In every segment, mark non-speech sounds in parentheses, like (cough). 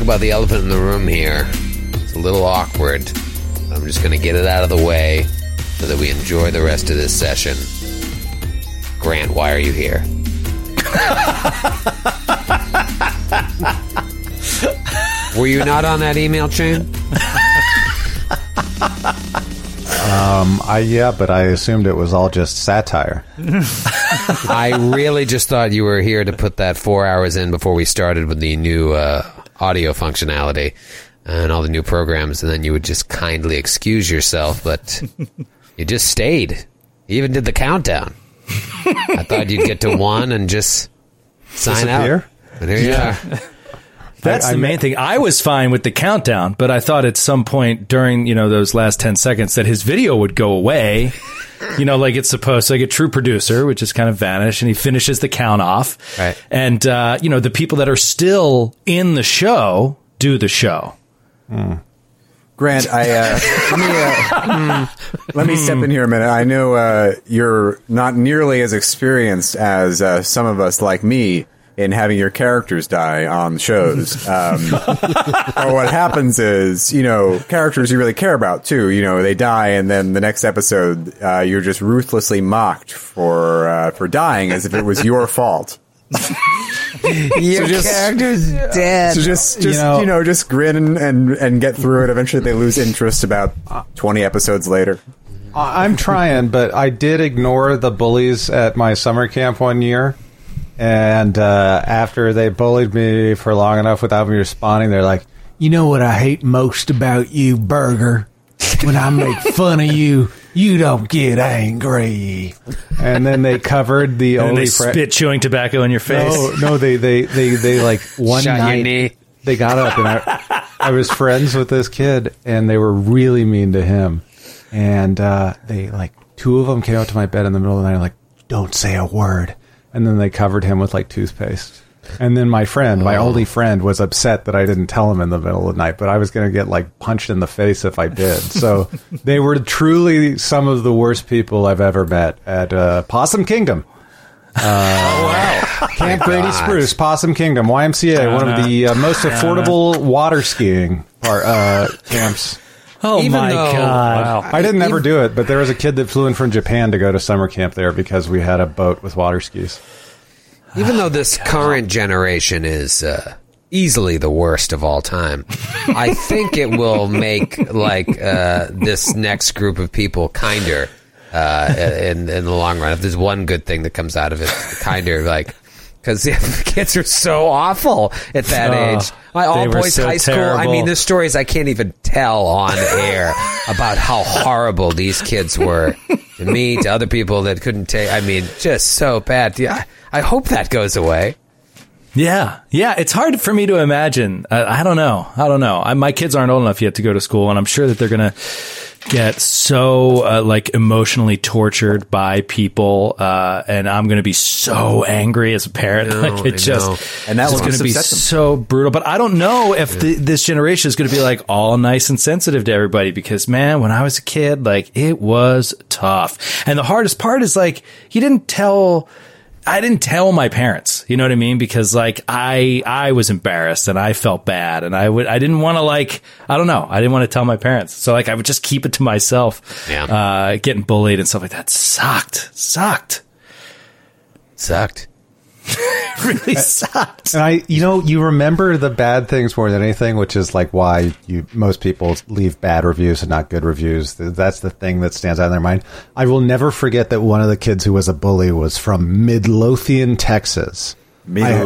Talk about the elephant in the room here. It's a little awkward. I'm just going to get it out of the way so that we enjoy the rest of this session. Grant, why are you here? (laughs) Were you not on that email chain? Um, I yeah, but I assumed it was all just satire. (laughs) I really just thought you were here to put that four hours in before we started with the new uh, audio functionality and all the new programs, and then you would just kindly excuse yourself, but (laughs) you just stayed. You even did the countdown. (laughs) I thought you'd get to one and just sign Disappear? out. And there you are. (laughs) That's I- the I main thing. I was fine with the countdown, but I thought at some point during, you know, those last 10 seconds that his video would go away. (laughs) You know, like it's supposed to, like a true producer would just kind of vanish and he finishes the count off. Right. And, uh, you know, the people that are still in the show do the show. Grant, I uh, let me uh, let me step in here a minute. I know uh, you're not nearly as experienced as uh, some of us, like me, in having your characters die on shows. (laughs) Um, or what happens is, you know, characters you really care about too. You know, they die, and then the next episode, uh, you're just ruthlessly mocked for uh, for dying as if it was your fault. (laughs) Your just- character's dead. So just, just know- you know, just grin and, and and get through it. Eventually, they lose interest about twenty episodes later. I'm trying, but I did ignore the bullies at my summer camp one year. And uh, after they bullied me for long enough without me responding, they're like, "You know what I hate most about you, Berger? When I make (laughs) fun of you, you don't get angry." And then they covered the And only they spit chewing tobacco in your face. No, no, they they they they like (laughs) one Shot night knee. they got up and I (laughs) I was friends with this kid and they were really mean to him. And uh, they like two of them came out to my bed in the middle of the night like don't say a word. And then they covered him with like toothpaste. And then my friend, my only friend, was upset that I didn't tell him in the middle of the night, but I was going to get like punched in the face if I did. So (laughs) they were truly some of the worst people I've ever met at uh, Possum Kingdom. Uh (laughs) wow. Camp Grady. Spruce, Possum Kingdom, YMCA, one of the uh, most affordable water skiing par- uh, camps. Oh Even my though- God. I didn't ever do it, but there was a kid that flew in from Japan to go to summer camp there because we had a boat with water skis. Even though this current generation is uh, easily the worst of all time, I think it will make like uh, this next group of people kinder uh, in in the long run. If there's one good thing that comes out of it, kinder like. Because the (laughs) (laughs) kids are so awful at that Oh, age. My all boys so high school. I mean, there's stories I can't even tell on air (laughs) about how horrible these kids were to me, to other people that couldn't take. I mean, just so bad. Yeah, I hope that goes away. Yeah, yeah. It's hard for me to imagine. Uh, I don't know. I don't know. I, my kids aren't old enough yet to go to school, and I'm sure that they're gonna get so uh, like emotionally tortured by people, uh, and I'm gonna be so angry as a parent. know, (laughs) like I it just, know. And that was going to be them. so brutal. But I don't know if the, this generation is going to be like all nice and sensitive to everybody because man, when I was a kid, like it was tough. And the hardest part is like you didn't tell. I didn't tell my parents, you know what I mean? Because like I, I was embarrassed and I felt bad and I would, I didn't want to like, I don't know. I didn't want to tell my parents. So like I would just keep it to myself. Yeah. Uh, getting bullied and stuff like that sucked, sucked, Sucked. (laughs) really sucked. And I, you know, you remember the bad things more than anything, which is like why you most people leave bad reviews and not good reviews. That's the thing that stands out in their mind. I will never forget that one of the kids who was a bully was from Midlothian, Texas.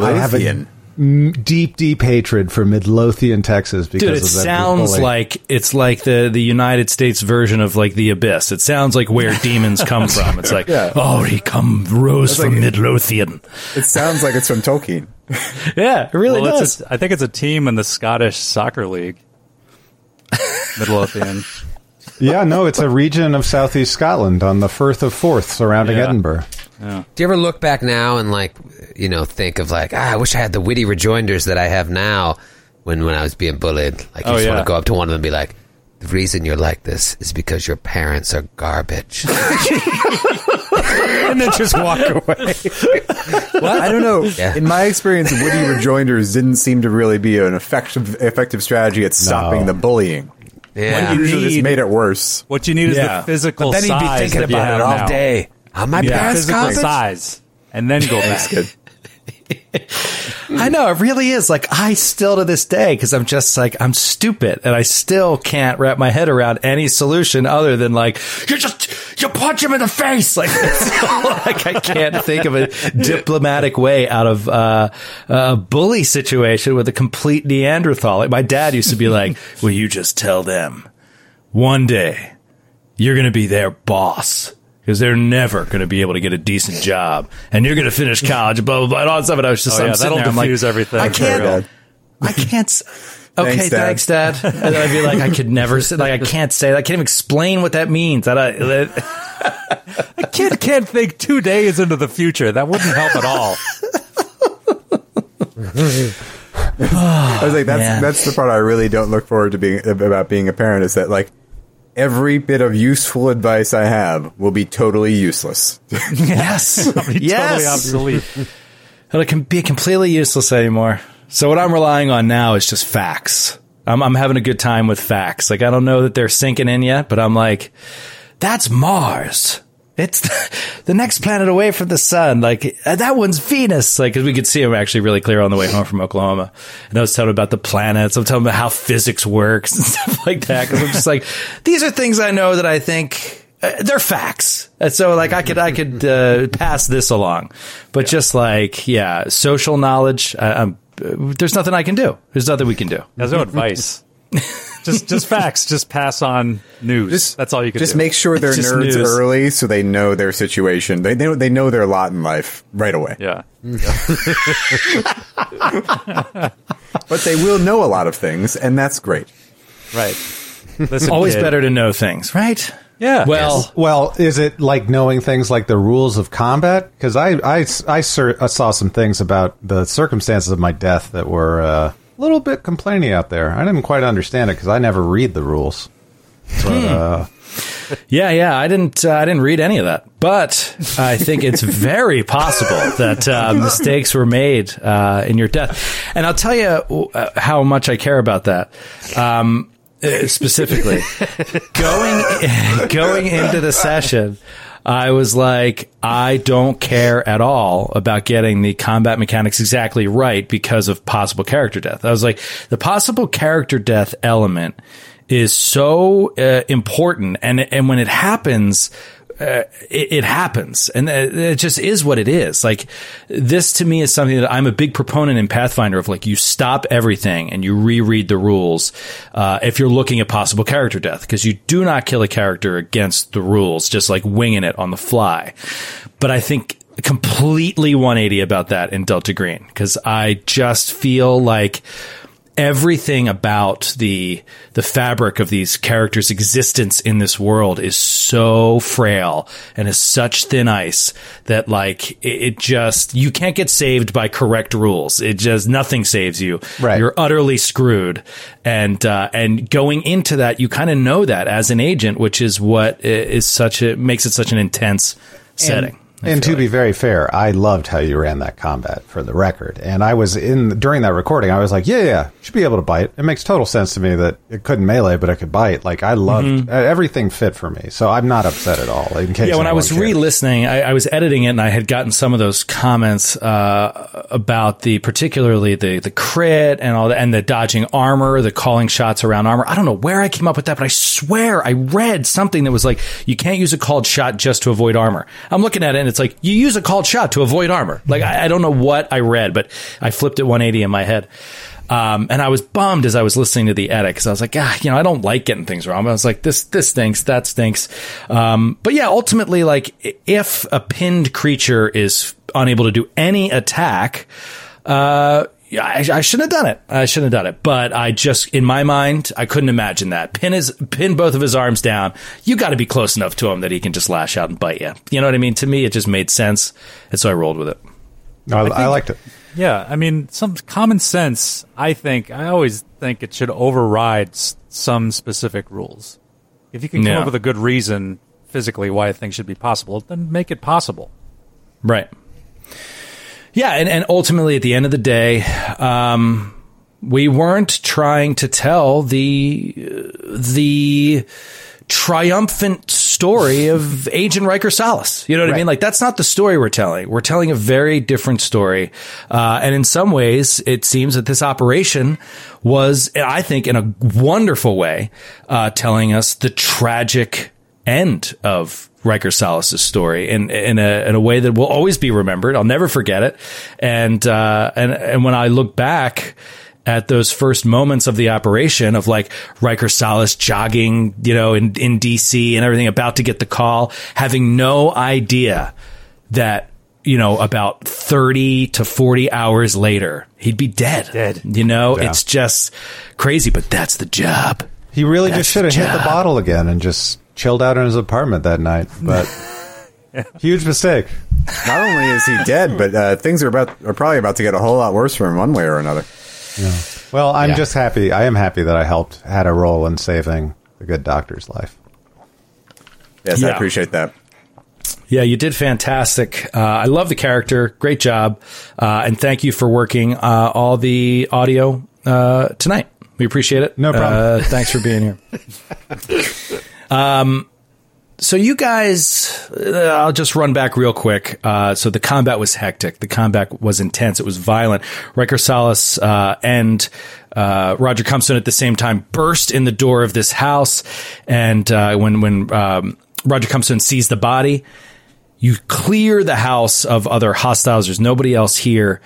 I, I have a Midlothian. m- deep, deep hatred for Midlothian, Texas because Dude, it of that sounds bully. like it's like the the United States version of like the abyss. It sounds like where (laughs) demons come from. It's like, Yeah. oh, he come rose from like- Midlothian. It sounds like it's from (laughs) Tolkien. Yeah, it really Well, does. it's a, I think it's a team in the Scottish soccer league. (laughs) Midlothian. Yeah, no, it's a region of southeast Scotland on the Firth of Forth surrounding Yeah. Edinburgh. Do you ever look back now and like, you know, think of like, ah, I wish I had the witty rejoinders that I have now when when I was being bullied. Like, you Oh, just want to go up to one of them and be like, the reason you're like this is because your parents are garbage, (laughs) and then just walk away. I don't know. Yeah. In my experience, witty rejoinders didn't seem to really be an effective effective strategy at stopping the bullying. Yeah. What you Usually just made it worse. What you need is the physical But then he'd be size thinking about it all now. day. Are my Yeah, physical size, and then go (laughs) back. I know it really is. Like I still to this day, because I'm just like I'm stupid, and I still can't wrap my head around any solution other than like you just you punch him in the face. Like, (laughs) like I can't think of a diplomatic way out of uh, a bully situation with a complete Neanderthal. Like my dad used to be like, "Will you just tell them one day you're going to be their boss?" Because they're never going to be able to get a decent job, and you're going to finish college, blah blah blah, and all that stuff. And I was just, Oh, I'm yeah, sitting that'll there, I'm like, everything. I can't, bad. I can't. (laughs) Okay, Thanks, thanks, Dad. Dad. And then I'd be like, I could never say, like, I can't say, that. I can't even explain what that means. That I, that, (laughs) A kid can't think two days into the future. That wouldn't help at all. (laughs) I was like, that's man. that's the part I really don't look forward to being about being a parent. Is that like every bit of useful advice I have will be totally useless. (laughs) yes, (laughs) Totally yes, obsolete. it can be completely useless anymore. So what I'm relying on now is just facts. I'm, I'm having a good time with facts. Like I don't know that they're sinking in yet, but I'm like, that's Mars. It's the, (laughs) the next planet away from the sun. Like uh, that one's Venus. Like 'cause we could see them actually really clear on the way home from Oklahoma. And I was telling them about the planets. I'm telling them about how physics works (laughs) and stuff like that. Because I'm just like, (laughs) these are things I know that I think uh, they're facts. And so like I could I could uh, pass this along, but just like yeah, social knowledge. I, I'm, uh, there's nothing I can do. There's nothing we can do. There's no advice. (laughs) just just facts. Just pass on news. Just That's all you can do. Just do. make sure they're Just nerds news. early, so they know their situation. They they know, they know their lot in life right away. yeah. (laughs) But they will know a lot of things, and that's great. Right. Listen, Always kid. better to know things, right? Yeah. Well, Well, is it like knowing things like the rules of combat? Because I, I, I, sur- I saw some things about the circumstances of my death that were uh, a little bit complaining out there. I didn't quite understand it because I never read the rules. But, uh, (laughs) Yeah, yeah, I didn't. Uh, I didn't read any of that, but I think it's very possible that uh, (laughs) mistakes were made uh, in your death. And I'll tell you uh, how much I care about that. Um, uh, specifically, (laughs) going going into the session, I was like, I don't care at all about getting the combat mechanics exactly right because of possible character death. I was like, the possible character death element is so uh, important, and and when it happens. Uh, it, it happens, and uh, it just is what it is. Like this to me is something that I'm a big proponent in Pathfinder of. Like you stop everything and you reread the rules uh, if you're looking at possible character death, because you do not kill a character against the rules, just like winging it on the fly. But I think completely 180 about that in Delta Green because I just feel like everything about the the fabric of these characters' existence in this world is so frail and is such thin ice that like it, it just you can't get saved by correct rules. It just nothing saves you. Right. You're utterly screwed. And uh, and going into that, you kind of know that as an agent, which is what is such a makes it such an intense setting. I and to be very fair, I loved how you ran that combat for the record. And I was in during that recording. I was like, yeah, yeah, should be able to bite. It makes total sense to me that it couldn't melee, but it could bite. Like I loved everything fit for me, so I'm not upset at all. In case Mm-hmm. Yeah, when I was re-listening, I, I was editing it, and I had gotten some of those comments uh, about the particularly the the crit and all that, and the dodging armor, the calling shots around armor. I don't know where I came up with that, but I swear I read something that was like you can't use a called shot just to avoid armor. I'm looking at it, and it's like you use a called shot to avoid armor. Like I, I don't know what I read, but I flipped it 180 in my head. Um, and I was bummed as I was listening to the edit because I was like, ah, you know, I don't like getting things wrong. I was like, this, this stinks, that stinks. Um, but yeah, ultimately, like, if a pinned creature is unable to do any attack, uh, yeah, I, I shouldn't have done it. I shouldn't have done it. But I just, in my mind, I couldn't imagine that. Pin his, pin both of his arms down. You got to be close enough to him that he can just lash out and bite you. You know what I mean? To me, it just made sense, and so I rolled with it. No, I, I liked it. Yeah, I mean, some common sense. I think I always think it should override s- some specific rules. If you can come Yeah. up with a good reason physically why a thing should be possible, then make it possible. Right. Yeah, and, and ultimately, at the end of the day, um, we weren't trying to tell the the triumphant story of (laughs) Agent Riker Salas. You know what I mean? Like that's not the story we're telling. We're telling a very different story, uh, and in some ways, it seems that this operation was, I think, in a wonderful way, uh, telling us the tragic end of Riker Salas's story in in a in a way that will always be remembered. I'll never forget it. And uh, and and when I look back at those first moments of the operation of like Riker Salas jogging, you know, in in DC and everything, about to get the call, having no idea that you know about 30 to 40 hours later he'd be dead Dead. you know Yeah. it's just crazy but that's the job He really That's just should have hit the bottle again and just chilled out in his apartment that night. But (laughs) huge mistake. Not only is he dead, but uh, things are about are probably about to get a whole lot worse for him one way or another. Well, I'm Yeah. just happy. I am happy that I helped, had a role in saving the good doctor's life. Yes, I appreciate that. Yeah, you did fantastic. Uh, I love the character. Great job. Uh, and thank you for working uh, all the audio uh, tonight. We appreciate it. No problem. Uh, thanks for being here. (laughs) um, so you guys, uh, I'll just run back real quick. Uh, so the combat was hectic. The combat was intense. It was violent. Riker Salas uh, and uh, Roger Comstone at the same time burst in the door of this house, and uh, when when um, Roger Comstone sees the body, you clear the house of other hostiles. There's nobody else here.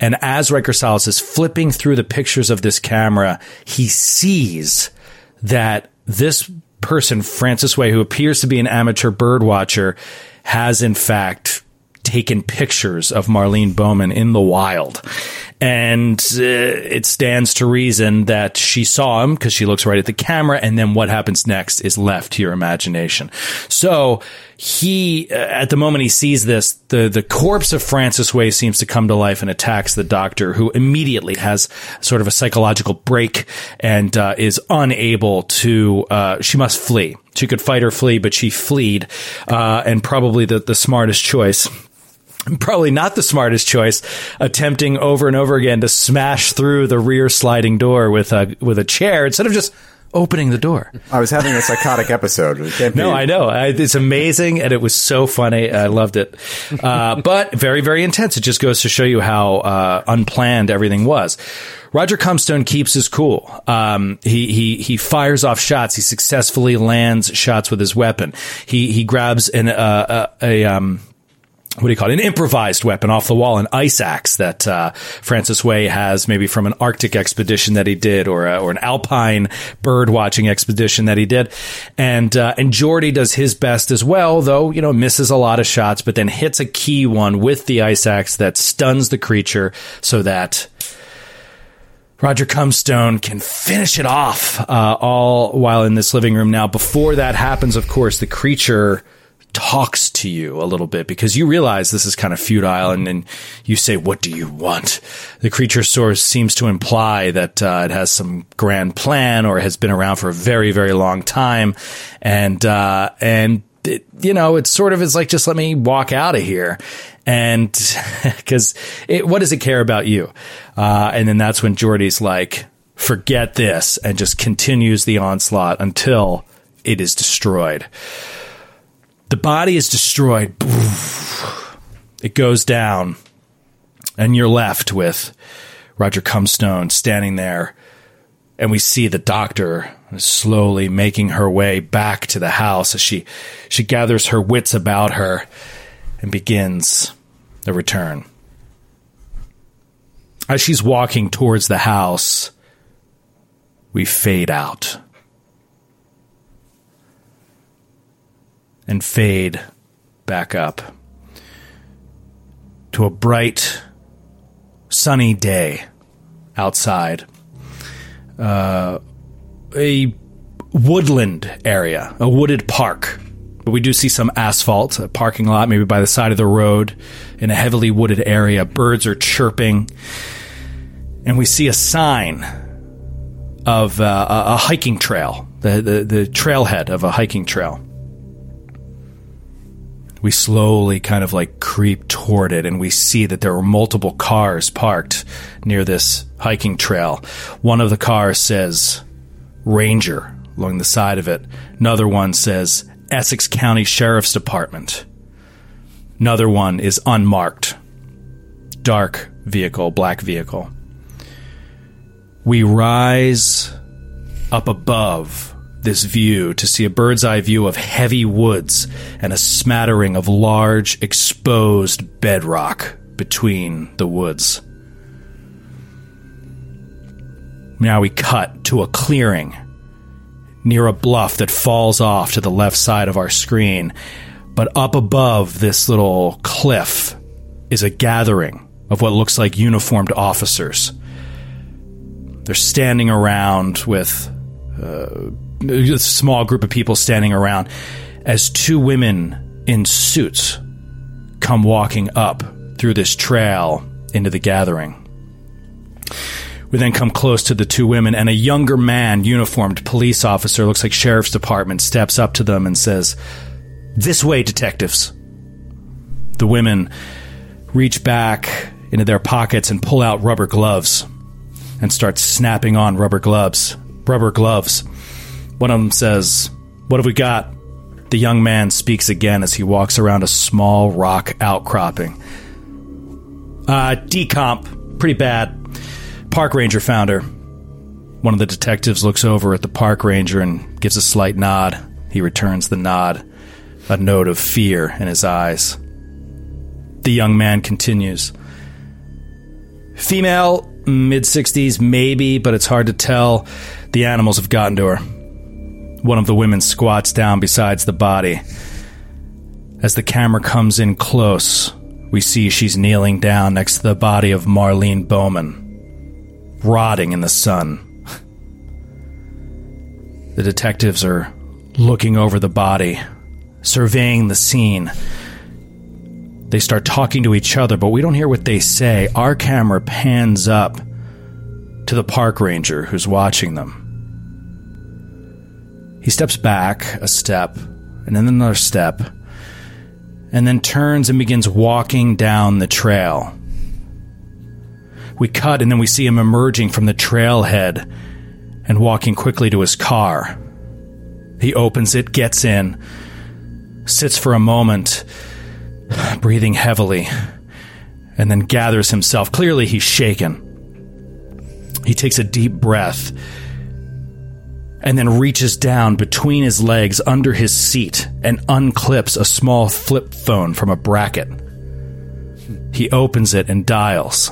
And as Riker Salas is flipping through the pictures of this camera, he sees that this person, Francis Way, who appears to be an amateur bird watcher, has in fact taken pictures of Marlene Bowman in the wild. And uh, it stands to reason that she saw him because she looks right at the camera. And then what happens next is left to your imagination. So he, uh, at the moment he sees this, the, the corpse of Francis Way seems to come to life and attacks the doctor, who immediately has sort of a psychological break and uh, is unable to, uh, she must flee. She could fight or flee, but she fleed, uh, and probably the, the smartest choice (laughs) probably not the smartest choice attempting over and over again to smash through the rear sliding door with a with a chair instead of just opening the door. (laughs) I was having a psychotic episode. No, I know. I, it's amazing and it was so funny. I loved it. Uh, (laughs) but very, very intense. It just goes to show you how uh, unplanned everything was. Roger Comstone keeps his cool. Um, he, he, he fires off shots. He successfully lands shots with his weapon. He, he grabs an, uh, a, a, um, what do you call it? An improvised weapon off the wall, an ice axe that uh, Francis Way has, maybe from an Arctic expedition that he did, or a, or an alpine bird watching expedition that he did, and uh, and Jordy does his best as well, though you know misses a lot of shots, but then hits a key one with the ice axe that stuns the creature, so that. Roger Comstone can finish it off, uh, all while in this living room. Now, before that happens, of course, the creature talks to you a little bit because you realize this is kind of futile and then you say, what do you want? The creature source seems to imply that uh, it has some grand plan or has been around for a very, very long time. And, uh, and, it, you know, it's sort of is like, just let me walk out of here. And (laughs) because what does it care about you? Uh, and then that's when Jordy's like, forget this and just continues the onslaught until it is destroyed. The body is destroyed. It goes down, and you're left with Roger Comstone standing there. And we see the doctor slowly making her way back to the house as she, she gathers her wits about her and begins the return. As she's walking towards the house, we fade out. And fade back up to a bright, sunny day outside. Uh, a woodland area, a wooded park. But we do see some asphalt, a parking lot, maybe by the side of the road, in a heavily wooded area. Birds are chirping. And we see a sign of uh, a, hiking trail, the, the, the trailhead of a hiking trail. We slowly kind of like creep toward it, and we see that there are multiple cars parked near this hiking trail. One of the cars says Ranger along the side of it. Another one says Essex County Sheriff's Department. Another one is unmarked. Dark vehicle, black vehicle. We rise up above this view to see a bird's eye view of heavy woods and a smattering of large exposed bedrock between the woods. Now we cut to a clearing near a bluff that falls off to the left side of our screen. But up above this little cliff is a gathering of what looks like uniformed officers. They're standing around with uh, a small group of people standing around as two women in suits come walking up through this trail into the gathering. We then come close to the two women, and a younger man, uniformed police officer, looks like sheriff's department, steps up to them and says, This way, detectives. The women reach back into their pockets and pull out rubber gloves and start snapping on rubber gloves. Rubber gloves. One of them says, What have we got? The young man speaks again as he walks around a small rock outcropping. Uh, decomp. Pretty bad. Park ranger found her. One of the detectives looks over at the park ranger and gives a slight nod. He returns the nod, a note of fear in his eyes. The young man continues. Female, mid 60s, maybe, but it's hard to tell. The animals have gotten to her. One of the women squats down beside the body. As the camera comes in close, we see she's kneeling down next to the body of Marlene Bowman, rotting in the sun. The detectives are looking over the body, surveying the scene. They start talking to each other, but we don't hear what they say. Our camera pans up to the park ranger who's watching them. He steps back a step, and then another step, and then turns and begins walking down the trail. We cut, and then we see him emerging from the trailhead and walking quickly to his car. He opens it, gets in, sits for a moment, breathing heavily, and then gathers himself. Clearly, he's shaken. He takes a deep breath and then reaches down between his legs under his seat and unclips a small flip phone from a bracket. He opens it and dials,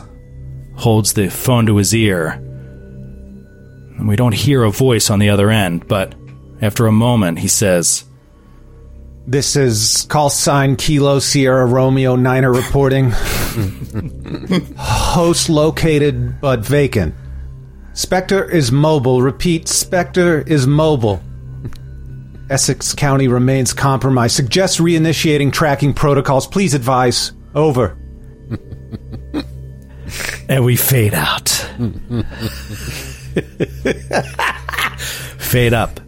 holds the phone to his ear. And we don't hear a voice on the other end, but after a moment, he says, This is call sign Kilo Sierra Romeo Niner reporting. (laughs) Host located but vacant. Spectre is mobile. Repeat, Spectre is mobile. (laughs) Essex County remains compromised. Suggest reinitiating tracking protocols. Please advise. Over. (laughs) and we fade out. (laughs) fade up.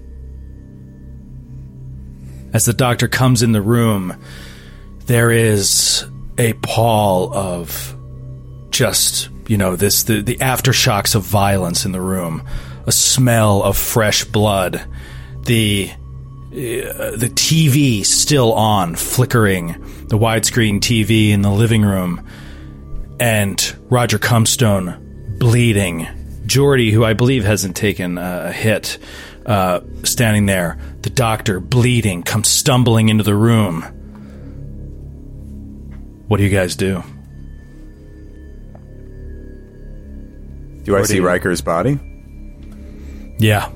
As the doctor comes in the room, there is a pall of just, you know, this the, the aftershocks of violence in the room, a smell of fresh blood, the uh, the TV still on, flickering, the widescreen TV in the living room, and Roger Comstone bleeding. Jordy, who I believe hasn't taken a hit, uh, standing there. The doctor, bleeding, comes stumbling into the room. What do you guys do? Do I see Riker's body? Yeah.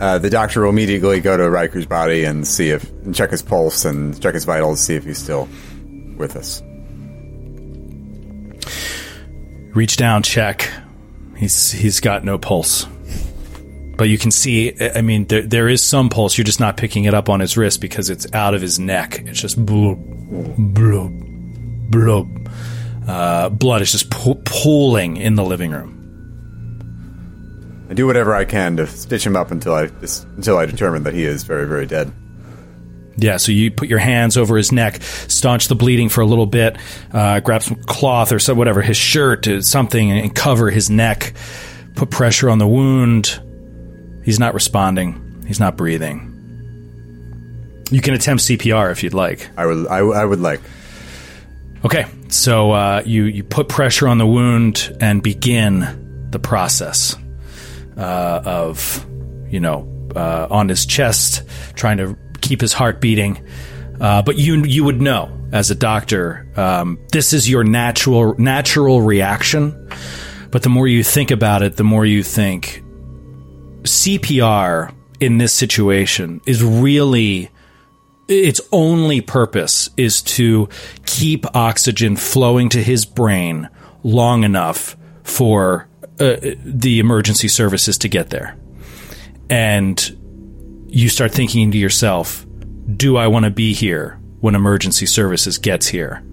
Uh, the doctor will immediately go to Riker's body and see if and check his pulse and check his vitals, see if he's still with us. Reach down, check. He's he's got no pulse. But you can see, I mean, there, there is some pulse. You're just not picking it up on his wrist because it's out of his neck. It's just blub, blub, blub. Uh, blood is just po- pooling in the living room. I do whatever I can to stitch him up until I until I determine that he is very very dead. Yeah, so you put your hands over his neck, staunch the bleeding for a little bit, uh, grab some cloth or some whatever, his shirt, or something, and cover his neck. Put pressure on the wound. He's not responding. He's not breathing. You can attempt CPR if you'd like. I would I, I would like. Okay, so uh, you you put pressure on the wound and begin the process uh, of you know uh, on his chest, trying to keep his heart beating. Uh, but you you would know as a doctor, um, this is your natural natural reaction. But the more you think about it, the more you think CPR in this situation is really its only purpose is to keep oxygen flowing to his brain long enough for uh, the emergency services to get there. And you start thinking to yourself, do I want to be here when emergency services gets here?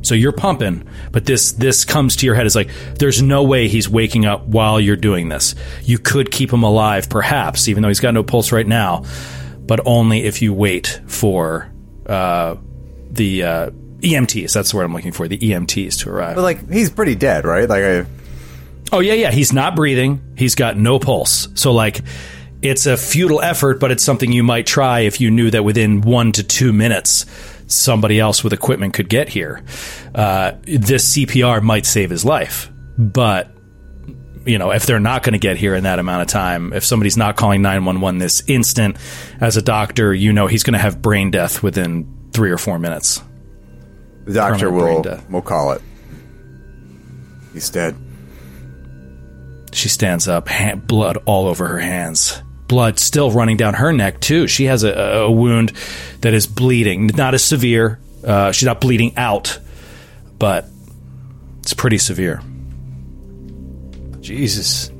So you're pumping, but this this comes to your head is like there's no way he's waking up while you're doing this. You could keep him alive perhaps even though he's got no pulse right now, but only if you wait for uh, the uh, EMTs. That's the word I'm looking for, the EMTs to arrive. But like he's pretty dead, right? Like I, Oh yeah, yeah. He's not breathing. He's got no pulse. So like, it's a futile effort, but it's something you might try if you knew that within one to two minutes somebody else with equipment could get here. Uh, this CPR might save his life, but you know if they're not going to get here in that amount of time, if somebody's not calling nine one one this instant, as a doctor, you know he's going to have brain death within three or four minutes. the doctor Permanent brain will death. will call it. He's dead. She stands up, hand, blood all over her hands. Blood still running down her neck, too. She has a, a wound that is bleeding. Not as severe. Uh, she's not bleeding out, but it's pretty severe. Jesus.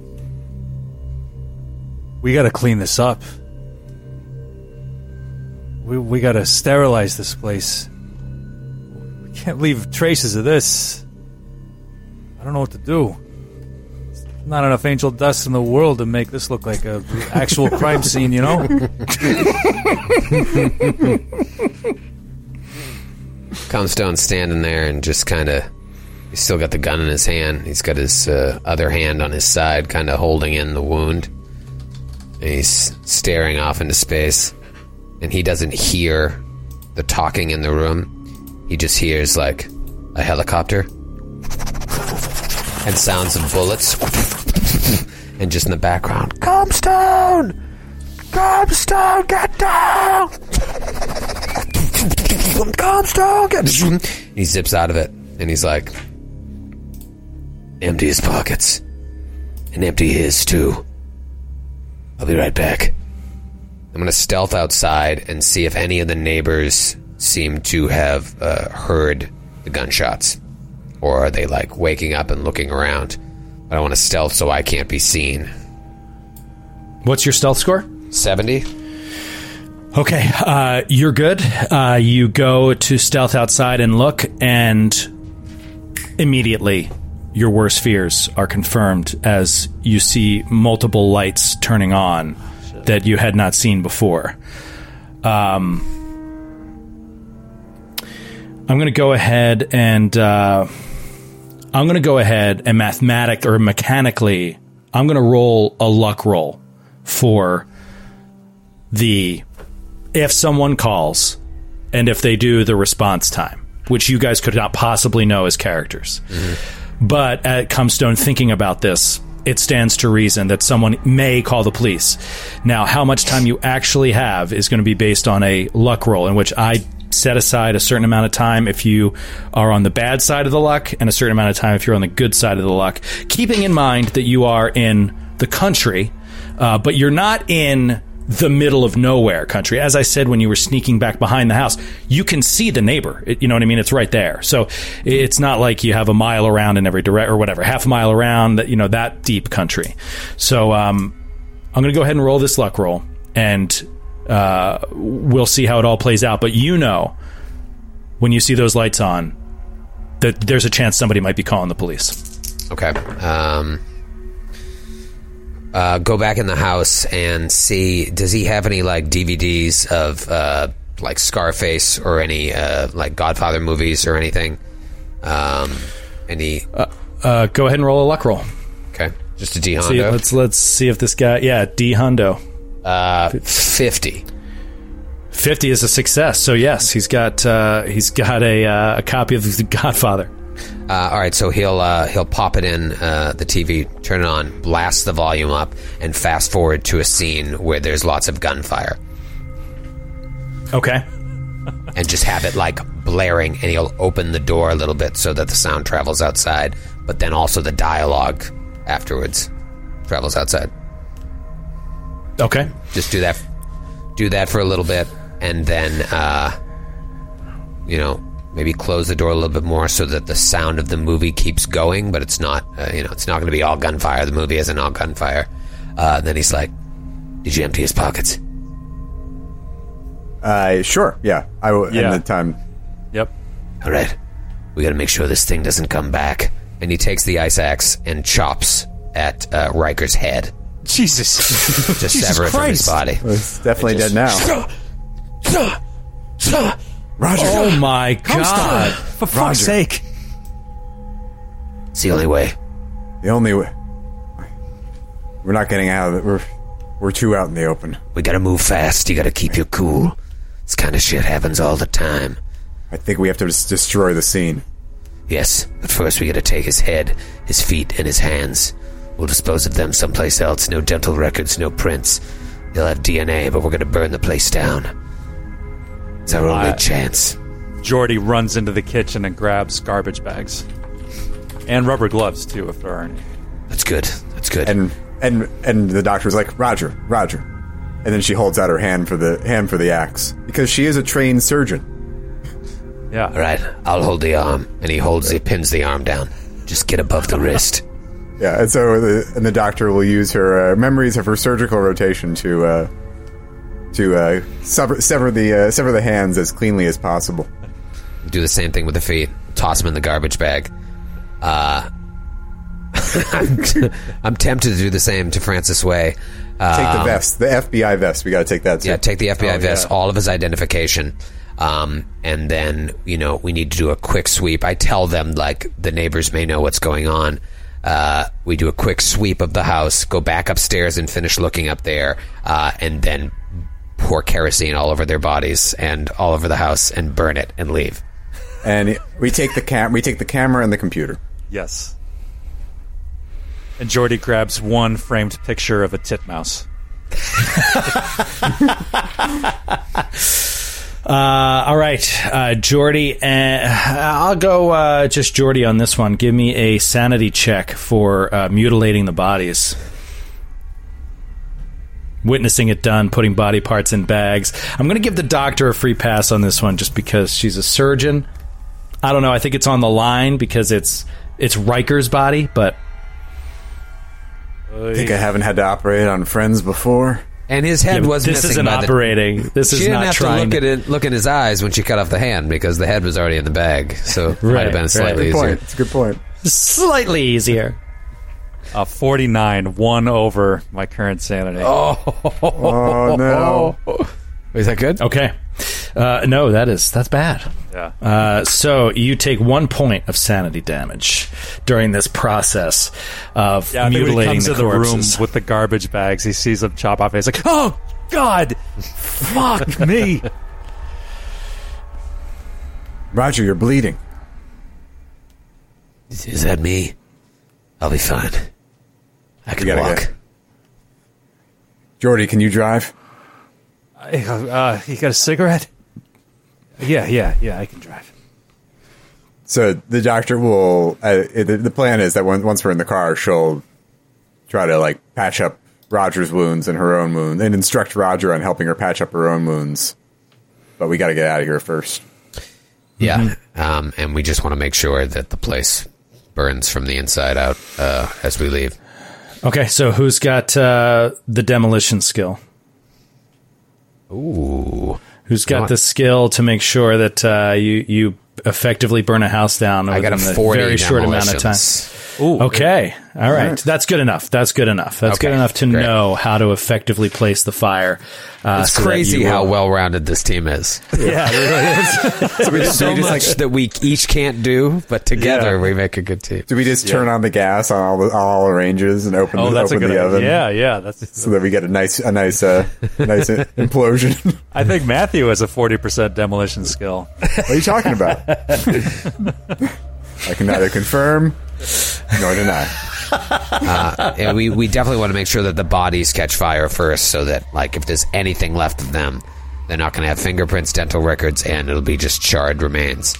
We got to clean this up. We we got to sterilize this place. We can't leave traces of this. I don't know what to do. There's not enough angel dust in the world to make this look like a actual crime (laughs) scene, you know? (laughs) Comstone's standing there and just kind of. He's still got the gun in his hand. He's got his uh, other hand on his side, kind of holding in the wound. And he's staring off into space. And he doesn't hear the talking in the room. He just hears, like, a helicopter. And sounds of bullets. and just in the background, Comstone! Comstone, get down! Comstone, get And he zips out of it. And he's like, empty his pockets. And empty his, too. I'll be right back. I'm going to stealth outside and see if any of the neighbors seem to have uh, heard the gunshots. Or are they, like, waking up and looking around? But I want to stealth so I can't be seen. What's your stealth score? 70? Okay, uh, you're good. Uh, you go to stealth outside and look, and immediately your worst fears are confirmed as you see multiple lights turning on that you had not seen before. Um, I'm going to go ahead and uh, I'm going to go ahead and mathematic or mechanically, I'm going to roll a luck roll for the if someone calls and if they do the response time, which you guys could not possibly know as characters. But at Comstone thinking about this, it stands to reason that someone may call the police. Now, how much time you actually have is going to be based on a luck roll in which I set aside a certain amount of time if you are on the bad side of the luck and a certain amount of time if you're on the good side of the luck, keeping in mind that you are in the country, uh, but you're not in the middle of nowhere country. As I said, when you were sneaking back behind the house, you can see the neighbor. It- you know what I mean? It's right there. So it's not like you have a mile around in every direct or whatever, half a mile around that, you know, that deep country. So, um, I'm going to go ahead and roll this luck roll and, uh, we'll see how it all plays out. But you know, when you see those lights on, that there's a chance somebody might be calling the police. Okay. Um, uh, go back in the house and see. Does he have any like DVDs of uh, like Scarface or any uh, like Godfather movies or anything? Um, any? Uh, go ahead and roll a luck roll. okay, just a D See, Honda. let's let's see if this guy, yeah, D Hondo. Uh, Fifty. 50 is a success. So yes, he's got uh, he's got a uh, a copy of The Godfather. Uh, all right, so he'll uh, he'll pop it in uh, the TV, turn it on, blast the volume up, and fast forward to a scene where there's lots of gunfire, Okay. and just have it like blaring, and he'll open the door a little bit so that the sound travels outside, but then also the dialogue afterwards travels outside. Okay. Just do that, do that for a little bit, and then uh, you know maybe close the door a little bit more so that the sound of the movie keeps going, but it's not uh, you know it's not going to be all gunfire. The movie isn't all gunfire. Uh, then he's like, "Did you empty his pockets?" Uh, sure. Yeah. I will. Yeah. In the time. Yep. All right, we got to make sure this thing doesn't come back. And he takes the ice axe and chops at uh, Riker's head Jesus. Just (laughs) Jesus sever it from his Christ. body. It's definitely dead now. Roger. Oh my god. For fuck's sake. It's the only way. The only way. We're not getting out of it. We're we're too out in the open. We got to move fast. You got to keep your cool. This kind of shit happens all the time. I think we have to just destroy the scene. Yes, but first we gotta take his head, his feet, and his hands. We'll dispose of them someplace else. No dental records, no prints. They'll have DNA, but we're gonna burn the place down. It's our only I- chance. Jordy runs into the kitchen and grabs garbage bags. And rubber gloves, too, if there are any. That's good. That's good. And and and the doctor's like, Roger, Roger. And then she holds out her hand for the hand for the axe because she is a trained surgeon. Yeah. all right, I'll hold the arm, and he holds, he pins the arm down. Just get above the wrist. (laughs) Yeah, and so the and the doctor will use her uh, memories of her surgical rotation to uh, to uh, sever, sever the uh, sever the hands as cleanly as possible. Do the same thing with the feet. Toss them in the garbage bag. Uh, I'm, (laughs) I'm tempted to do the same to Francis Way. Uh, Take the vest, the FBI vest. We got to take that. Too. Yeah, take the FBI Oh, vest, yeah. all of his identification, um, and then you know we need to do a quick sweep. I tell them like the neighbors may know what's going on. Uh, we do a quick sweep of the house, go back upstairs and finish looking up there, uh, and then pour kerosene all over their bodies and all over the house and burn it and leave. and we take the cam. We take the camera and the computer. Yes. And Jordy grabs one framed picture of a titmouse. (laughs) Uh, all right, uh, Jordy. Uh, I'll go uh, just Jordy on this one. Give me a sanity check for uh, mutilating the bodies. Witnessing it done, putting body parts in bags. I'm going to give the doctor a free pass on this one just because she's a surgeon. I don't know. I think it's on the line because it's it's Riker's body, but I think I haven't had to operate on friends before. And his head Yeah, was this missing isn't by the- operating. This She is didn't not have to trying. look at it, look in his eyes when she cut off the hand because the head was already in the bag. So it might have been slightly Good easier. point. It's a good point. Slightly easier. Uh, 49, one over my current sanity. Oh no! (laughs) Is that good? Okay. Uh, no, that is that's bad. Yeah. Uh, so you take one point of sanity damage during this process of Yeah, I think when he mutilating comes the to the room with the garbage bags, he sees them chop off. He's like, "Oh God, fuck (laughs) me!" Roger, you're bleeding. Is that me? I'll be fine. I can gotta walk. get- Jordy, can you drive? Uh, you got a cigarette? Yeah, yeah, yeah. I can drive. So the doctor will. Uh, the, the plan is that when, once we're in the car, she'll try to like patch up Roger's wounds and her own wound, and instruct Roger on helping her patch up her own wounds. But we got to get out of here first. Yeah, um, and we just want to make sure that the place burns from the inside out uh, as we leave. Okay, so who's got uh, the demolition skill? Ooh, Who's got the skill to make sure that uh, you you effectively burn a house down I got a forty very short amount of time? demolitions. Okay, all right, that's good enough. That's good enough. That's Okay, good enough to great. know how to effectively place the fire. Uh, It's so crazy you how well rounded this team is. (laughs) Yeah, it really is. (laughs) So we just, so we just, much like, that we each can't do, but together Yeah. we make a good team. do we just turn on the gas on all the, on all the ranges and open, Oh, the, that's a open good the idea. oven? Yeah, yeah. That's. So that we get a nice, a nice, uh, (laughs) nice implosion. I think Matthew has a forty percent demolition skill. What are you talking about? I can neither confirm nor deny. Yeah, (laughs) we we definitely want to make sure that the bodies catch fire first, so that like if there's anything left of them, they're not going to have fingerprints, dental records, and it'll be just charred remains.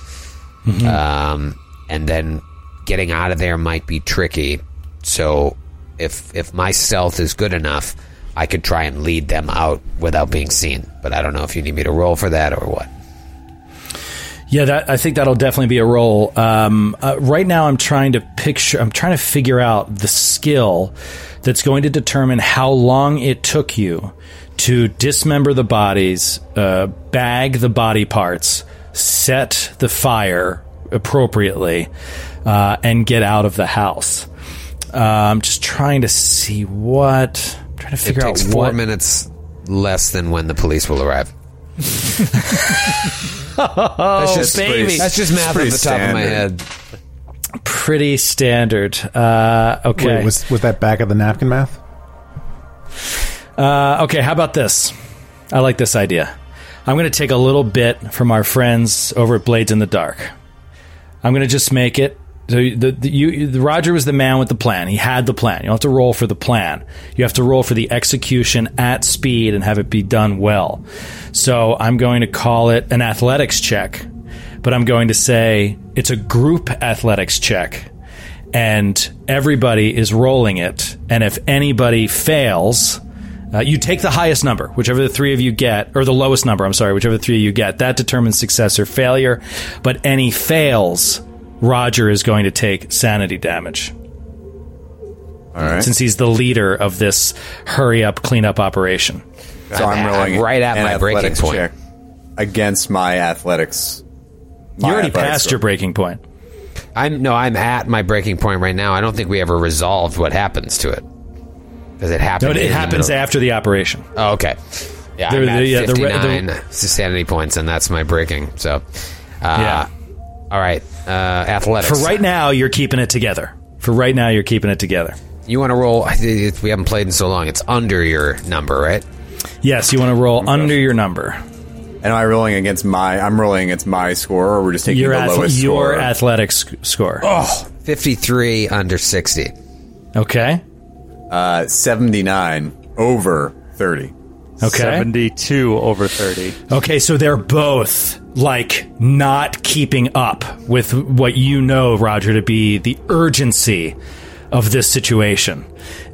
Um, and then getting out of there might be tricky. So if if my stealth is good enough, I could try and lead them out without being seen. But I don't know if you need me to roll for that or what. Yeah, that, I think that'll definitely be a role. Um, uh, right now, I'm trying to picture. I'm trying to figure out the skill that's going to determine how long it took you to dismember the bodies, uh, bag the body parts, set the fire appropriately, uh, and get out of the house. Uh, I'm just trying to see what. I'm trying to It figure out takes four what. minutes less than when the police will arrive. (laughs) that's just baby. That's just math off pretty the top of my head. Pretty standard. Uh, okay. Wait, was was that back of the napkin math? Uh, okay, how about this? I like this idea. I'm going to take a little bit from our friends over at Blades in the Dark. I'm going to just make it. So the, the, you, the, Roger was the man with the plan. He had the plan. You don't have to roll for the plan. You have to roll for the execution at speed and have it be done well. So I'm going to call it an athletics check, but I'm going to say it's a group athletics check and everybody is rolling it. And if anybody fails, uh, you take the highest number, whichever the three of you get, or the lowest number, I'm sorry, whichever the three of you get. That determines success or failure. But any fails, Roger is going to take sanity damage. All right. Since he's the leader of this hurry up, clean up operation. So I'm I'm rolling right at an my breaking athletics point. check against my athletics. You already passed your breaking point. I'm no, I'm at my breaking point right now. I don't think we ever resolved what happens to it because it No, it in the happens after the operation. Oh, okay. Yeah, There- I'm at the- yeah, the the- 59 sanity points, and that's my breaking. So, uh, Yeah. All right, uh, athletics. For right now, you're keeping it together. For right now, you're keeping it together. you want to roll? I We haven't played in so long. It's under your number, right? Yes, you want to roll under your number. Am I rolling against my? I'm rolling against my score, or we're just taking Your, the ath- lowest your score. athletics sc- score. Oh, 53 under 60. Okay. uh, Seventy nine over thirty. Okay. Seventy-two over thirty. Okay, so they're both like not keeping up with what you know, Roger, to be the urgency of this situation.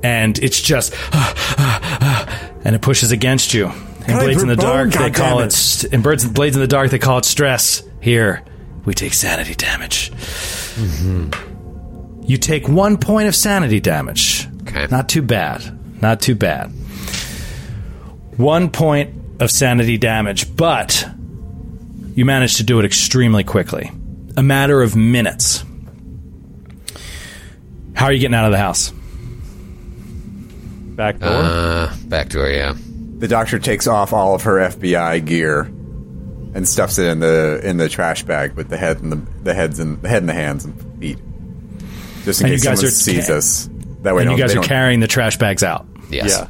And it's just, (sighs) (sighs) (sighs) and it pushes against you. In I Blades in the Dark, bone, they call goddammit. it, st- in Birds, Blades in the Dark, they call it stress. Here, we take sanity damage. Mm-hmm. You take one point of sanity damage. Okay. Not too bad. Not too bad. One point of sanity damage, but you managed to do it extremely quickly. A matter of minutes. How are you getting out of the house? Back door. Uh, back door, yeah. The doctor takes off all of her FBI gear and stuffs it in the in the trash bag with the head and the the heads and the head and the hands and feet, just in And you case guys someone are sees ca- us. That way, And you guys are carrying the trash bags out. Yes. yeah.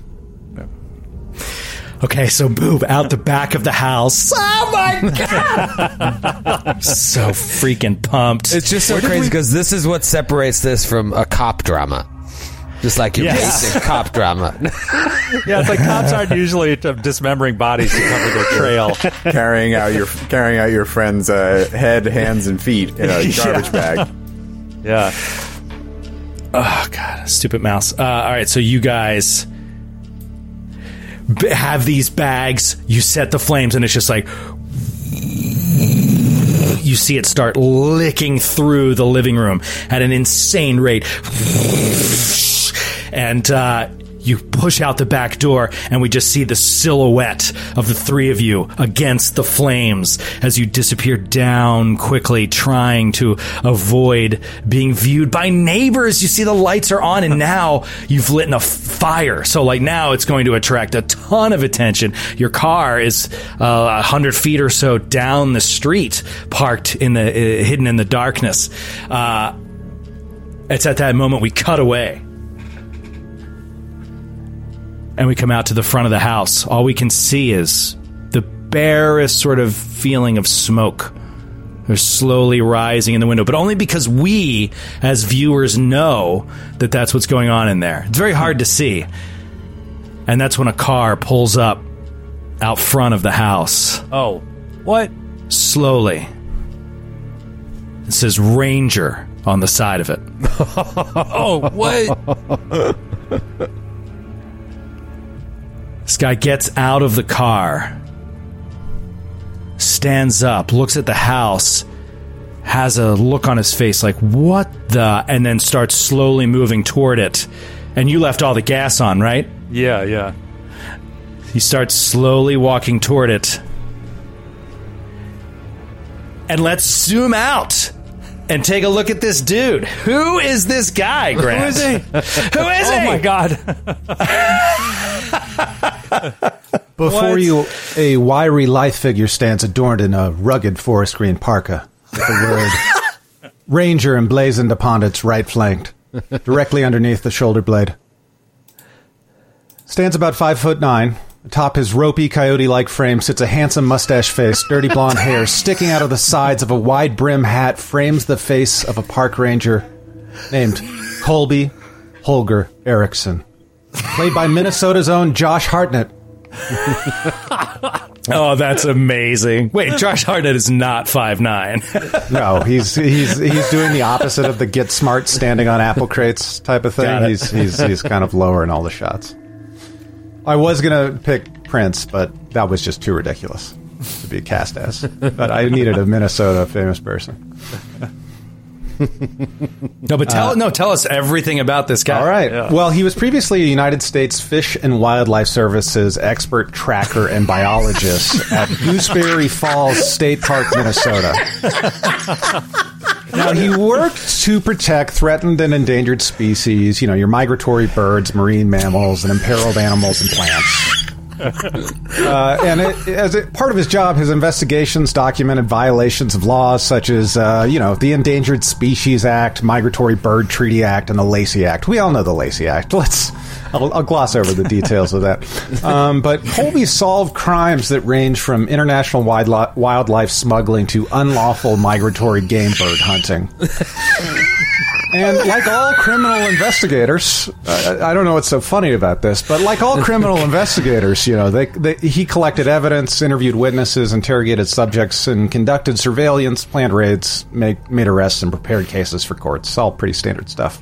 Okay, so boob out the back of the house. (laughs) Oh my god! so freaking pumped. It's just so crazy because this is what separates this from a cop drama. Just like your Yes. basic (laughs) cop drama. Yeah, it's like cops aren't usually dismembering bodies to cover their trail. (laughs) carrying out your carrying out your friend's uh, head, hands, and feet in a garbage bag. Yeah. Oh god, stupid mouse. Uh, all right, so you guys b- have these bags. You set the flames, and it's just like you see it start licking through the living room at an insane rate. And uh, you push out the back door, and we just see the silhouette of the three of you against the flames as you disappear down quickly, trying to avoid being viewed by neighbors. You see the lights are on, and now you've lit a fire. So, like, now it's going to attract a ton of attention. Your car is uh, a hundred feet or so down the street, parked in the uh, hidden in the darkness. Uh, it's at that moment we cut away and we come out to the front of the house. All we can see is the barest sort of feeling of smoke. They're slowly rising in the window, but only because we, as viewers, know that that's what's going on in there. It's very hard to see. And that's when a car pulls up out front of the house, Oh, what? slowly. It says Ranger on the side of it. (laughs) Oh, what? (laughs) This guy gets out of the car, stands up, looks at the house, has a look on his face like, what the? And then starts slowly moving toward it. And you left all the gas on, right? yeah, yeah. He starts slowly walking toward it. And let's zoom out and take a look at this dude. Who is this guy, Grant? Who is he? (laughs) Who is oh he? Oh my god. (laughs) (laughs) Before What? you, a wiry lithe figure stands adorned in a rugged forest green parka with the word (laughs) Ranger emblazoned upon its right flank, directly underneath the shoulder blade. Stands about five foot nine. Atop his ropey, coyote like frame sits a handsome mustache face, dirty blonde (laughs) hair sticking out of the sides of a wide brim hat frames the face of a park ranger named Colby Holger Erickson. Played by Minnesota's own Josh Hartnett. (laughs) Oh, that's amazing. Wait, Josh Hartnett is not five nine. (laughs) No, he's he's he's doing the opposite of the get smart standing on apple crates type of thing. He's he's he's kind of lower in all the shots. I was gonna pick Prince, but that was just too ridiculous to be cast as. But I needed a Minnesota famous person. No, but tell uh, no, tell us everything about this guy. All right. Well, he was previously a United States Fish and Wildlife Services expert tracker and biologist at (laughs) Gooseberry Falls State Park, Minnesota. now, he worked to protect threatened and endangered species, you know, your migratory birds, marine mammals, and imperiled animals and plants. Uh, and it, as it, part of his job, his investigations documented violations of laws such as, uh, you know, the Endangered Species Act, Migratory Bird Treaty Act, and the Lacey Act. We all know the Lacey Act. (laughs) Let's, I'll, I'll gloss over the details of that. Um, but Colby solved crimes that range from international wildlife smuggling to unlawful migratory game bird hunting. And like all criminal investigators, uh, I don't know what's so funny about this, but like all criminal (laughs) investigators, you know, they, they, he collected evidence, interviewed witnesses, interrogated subjects, and conducted surveillance, planned raids, made, made arrests, and prepared cases for courts. It's all pretty standard stuff.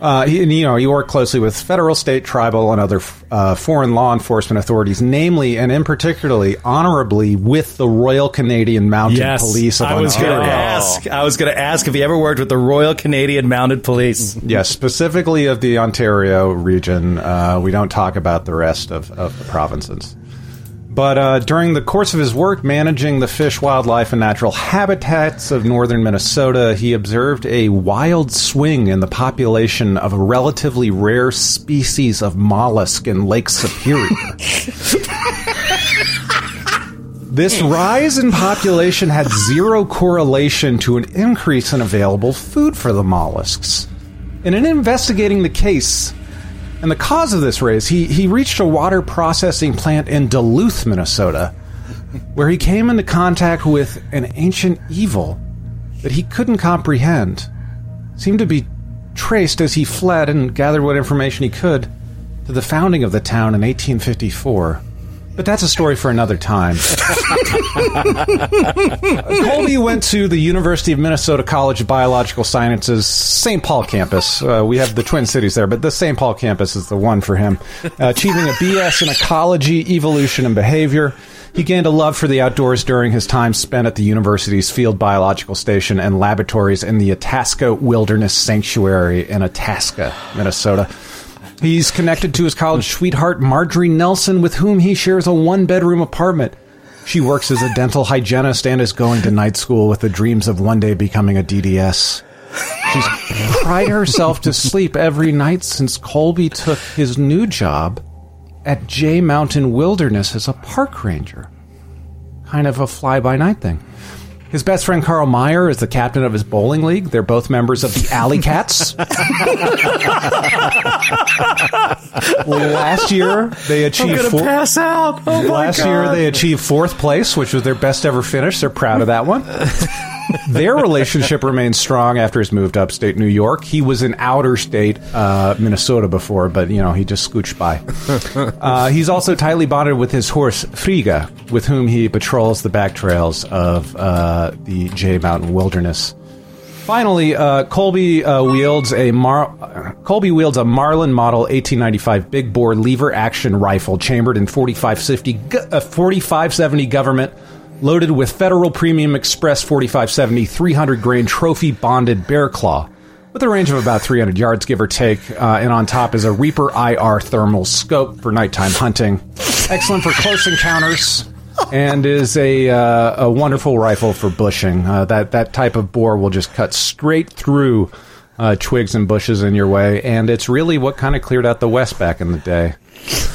Uh, he, and, you know, he worked closely with federal, state, tribal, and other uh, foreign law enforcement authorities, namely and in particularly honorably with the Royal Canadian Mounted Yes, Police of I was going to ask. I was going to ask if he ever worked with the Royal Canadian Mounted Police. Yes, specifically of the Ontario region. Uh, we don't talk about the rest of, of the provinces. But uh, during the course of his work managing the fish, wildlife, and natural habitats of northern Minnesota, he observed a wild swing in the population of a relatively rare species of mollusk in Lake Superior. (laughs) This rise in population had zero correlation to an increase in available food for the mollusks. And in investigating the case and the cause of this raise, he, he reached a water processing plant in Duluth, Minnesota, where he came into contact with an ancient evil that he couldn't comprehend. Seemed to be traced as he fled and gathered what information he could to the founding of the town in 1854. But that's a story for another time. (laughs) Colby went to the University of Minnesota College of Biological Sciences, St. Paul campus. Uh, we have the Twin Cities there, but the St. Paul campus is the one for him. Uh, achieving a BS in ecology, evolution, and behavior. He gained a love for the outdoors during his time spent at the university's field biological station and laboratories in the Itasca Wilderness Sanctuary in Itasca, Minnesota. He's connected to his college sweetheart, Marjorie Nelson, with whom he shares a one bedroom apartment. She works as a dental hygienist and is going to night school with the dreams of one day becoming a DDS. She's cried herself to sleep every night since Colby took his new job at Jay Mountain Wilderness as a park ranger. Kind of a fly by night thing. His best friend Carl Meyer is the captain of his bowling league. They're both members of the Alley Cats. (laughs) Last year, they achieved four- out. Oh Last year, they achieved fourth place, which was their best ever finish. They're proud of that one. Their relationship remains strong after he's moved upstate New York. He was in outer state uh, Minnesota before, but you know he just scooched by. (laughs) Uh, he's also tightly bonded with his horse Frigga, with whom he patrols the back trails of uh, the Jay Mountain Wilderness. Finally, uh, Colby uh, wields a Mar- Colby wields a Marlin Model 1895 big bore lever action rifle chambered in 4550 gu- uh, 4570 government, loaded with Federal Premium Express 4570 300 grain trophy bonded bear claw, with a range of about 300 yards, give or take. Uh, and on top is a Reaper IR thermal scope for nighttime hunting, excellent for close encounters and is a uh, a wonderful rifle for bushing. Uh, that that type of bore will just cut straight through uh, twigs and bushes in your way, and it's really what kind of cleared out the West back in the day.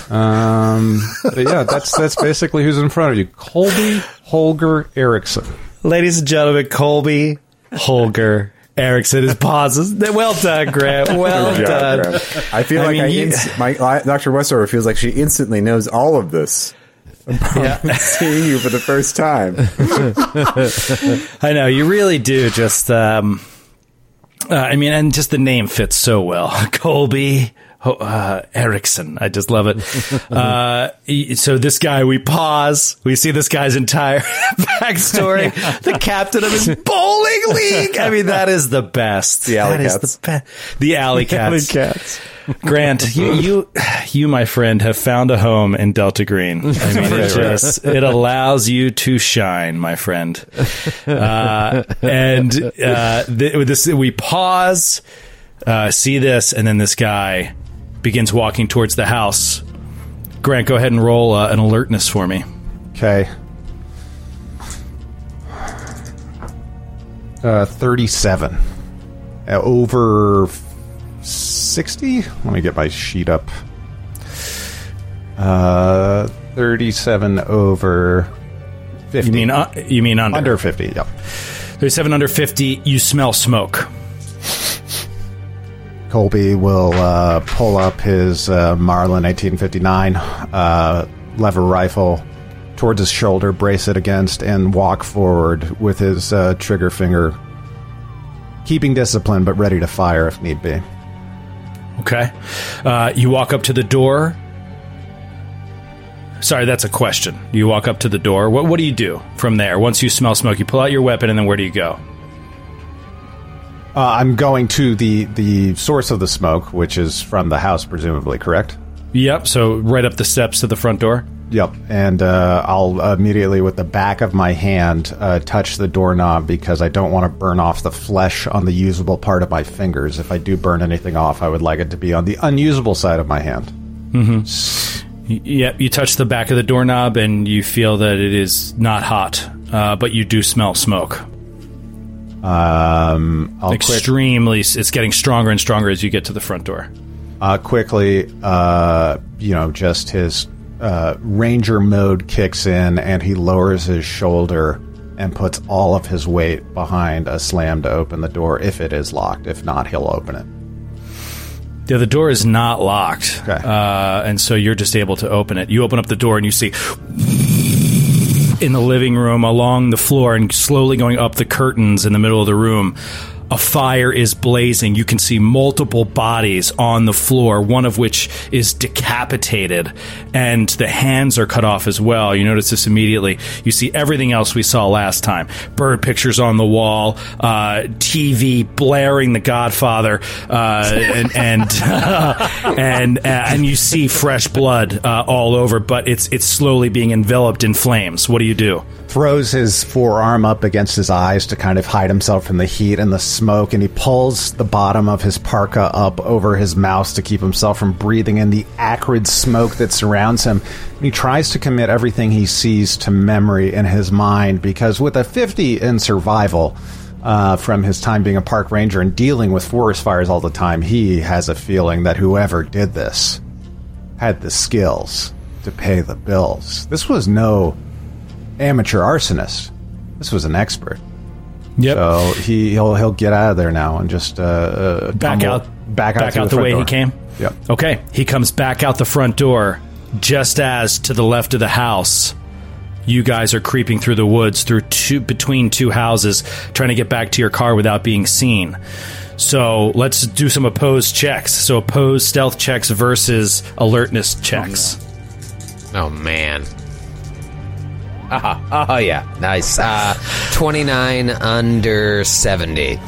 Um, but yeah, that's that's basically who's in front of you: Colby Holger Erickson. Ladies and gentlemen, Colby Holger Erickson is pauses. Well done, Grant. (laughs) Well job, done. Grant. I feel I like mean, I you- ins- my I- Dr. Westover feels like she instantly knows all of this. (laughs) Yeah. (laughs) Seeing you for the first time. I know you really do. Just, um, uh, I mean, and just the name fits so well, Colby Ho- uh, Erickson. I just love it. (laughs) uh, so this guy, we pause. We see this guy's entire (laughs) backstory. (laughs) The captain of his bowling league. I mean, that is the best. The Alley That is Cats. the be- The alley cats. cats. Grant, you, you, you, my friend, have found a home in Delta Green. I mean, it just it allows you to shine, my friend. Uh, and uh, th- this, we pause, uh, see this, and then this guy begins walking towards the house. Grant, go ahead and roll uh, an alertness for me. Okay. Uh, 37. Uh, over 60? Let me get my sheet up. Uh, 37 over 50. You mean uh, you mean under under 50, yep. There's seven under fifty. You smell smoke. Colby will uh, pull up his uh, Marlin 1859 uh, lever rifle towards his shoulder, brace it against, and walk forward with his uh, trigger finger, keeping discipline but ready to fire if need be. Okay. Uh, you walk up to the door. Sorry, that's a question. You walk up to the door. What What do you do from there? Once you smell smoke, you pull out your weapon, and then where do you go? Uh, I'm going to the the source of the smoke, which is from the house, presumably. Correct. Yep. So right up the steps to the front door. Yep, and uh, I'll immediately, with the back of my hand, uh, touch the doorknob because I don't want to burn off the flesh on the usable part of my fingers. If I do burn anything off, I would like it to be on the unusable side of my hand. Y- Yep. You touch the back of the doorknob, and you feel that it is not hot, uh, but you do smell smoke. Um, I'll Extremely. It's getting stronger and stronger as you get to the front door. uh, quickly, uh, you know, just his uh, ranger mode kicks in, and he lowers his shoulder and puts all of his weight behind a slam to open the door if it is locked. If not, he'll open it. Yeah, the door is not locked, Okay. uh, and so you're just able to open it. You open up the door and you see in the living room along the floor and slowly going up the curtains in the middle of the room a fire is blazing. You can see multiple bodies on the floor, one of which is decapitated, and the hands are cut off as well. You notice this immediately. You see everything else we saw last time bird pictures on the wall, uh, TV blaring The Godfather, uh, and and, (laughs) and and you see fresh blood uh, all over, but it's it's slowly being enveloped in flames. What do you do? throws his forearm up against his eyes to kind of hide himself from the heat and the smoke, and he pulls the bottom of his parka up over his mouth to keep himself from breathing in the acrid smoke that surrounds him. He tries to commit everything he sees to memory in his mind because with a 50 in survival, uh, from his time being a park ranger and dealing with forest fires all the time, he has a feeling that whoever did this had the skills to pay the bills. This was no amateur arsonist. This was an expert. Yep. So he he'll he'll get out of there now and just uh, uh, back tumble- out, back out, through the, front way door. he came. Yep. Okay, he comes back out the front door, just as to the left of the house. You guys are creeping through the woods through two between two houses, trying to get back to your car without being seen. So let's do some opposed checks. So opposed stealth checks versus alertness checks. Oh man. Oh, (laughs) oh yeah, nice. Uh, Twenty nine under seventy.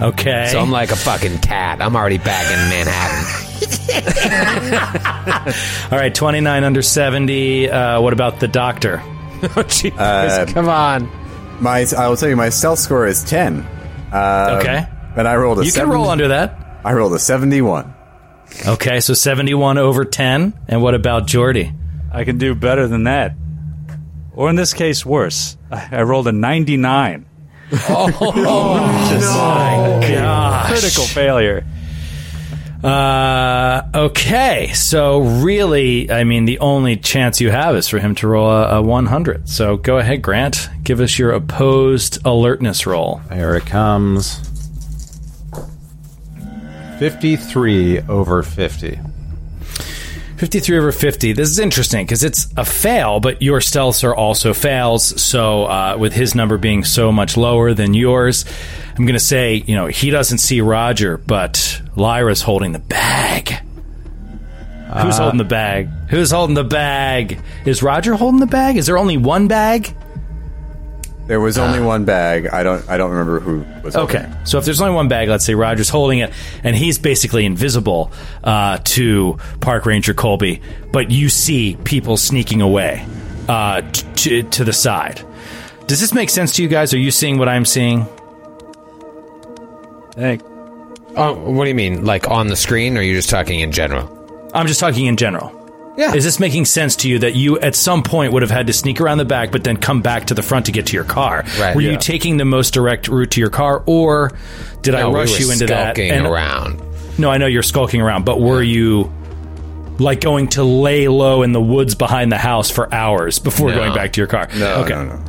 Okay. So I'm like a fucking cat. I'm already back in Manhattan. (laughs) (laughs) All right, twenty nine under seventy. Uh, what about the doctor? oh Jesus! Uh, come on. My, I will tell you, my stealth score is ten. Um, Okay. and I rolled a. You can roll under that. I rolled a seventy-one. Okay, so seventy one over ten. And what about Jordy? I can do better than that. Or in this case, worse. I, I rolled a 99. Oh (laughs) Gosh. Critical failure. Uh, okay, so really, I mean, the only chance you have is for him to roll a, a 100. So go ahead, Grant. Give us your opposed alertness roll. Here it comes. 53 over 50. 53 over 50. This is interesting because it's a fail, but your stealths are also fails. So, uh, with his number being so much lower than yours, I'm going to say, you know, he doesn't see Roger, but Lyra's holding the bag. Who's holding the bag? Who's holding the bag? Is Roger holding the bag? Is there only one bag? There was only one bag. I don't. I don't remember who was. Okay, it. so if there's only one bag, let's say Roger's holding it, and he's basically invisible uh, to Park Ranger Colby, but you see people sneaking away uh, t- to, to the side. Does this make sense to you guys? Are you seeing what I'm seeing? Hey, Oh, what do you mean? Like on the screen, or are you just talking in general? I'm just talking in general. Yeah. Is this making sense to you that you at some point would have had to sneak around the back, but then come back to the front to get to your car? Right, Were yeah. you taking the most direct route to your car, or did I No, we rush were you into that? skulking and- around. No, I know you're skulking around, but were you like going to lay low in the woods behind the house for hours before No. going back to your car? No, okay. no, no.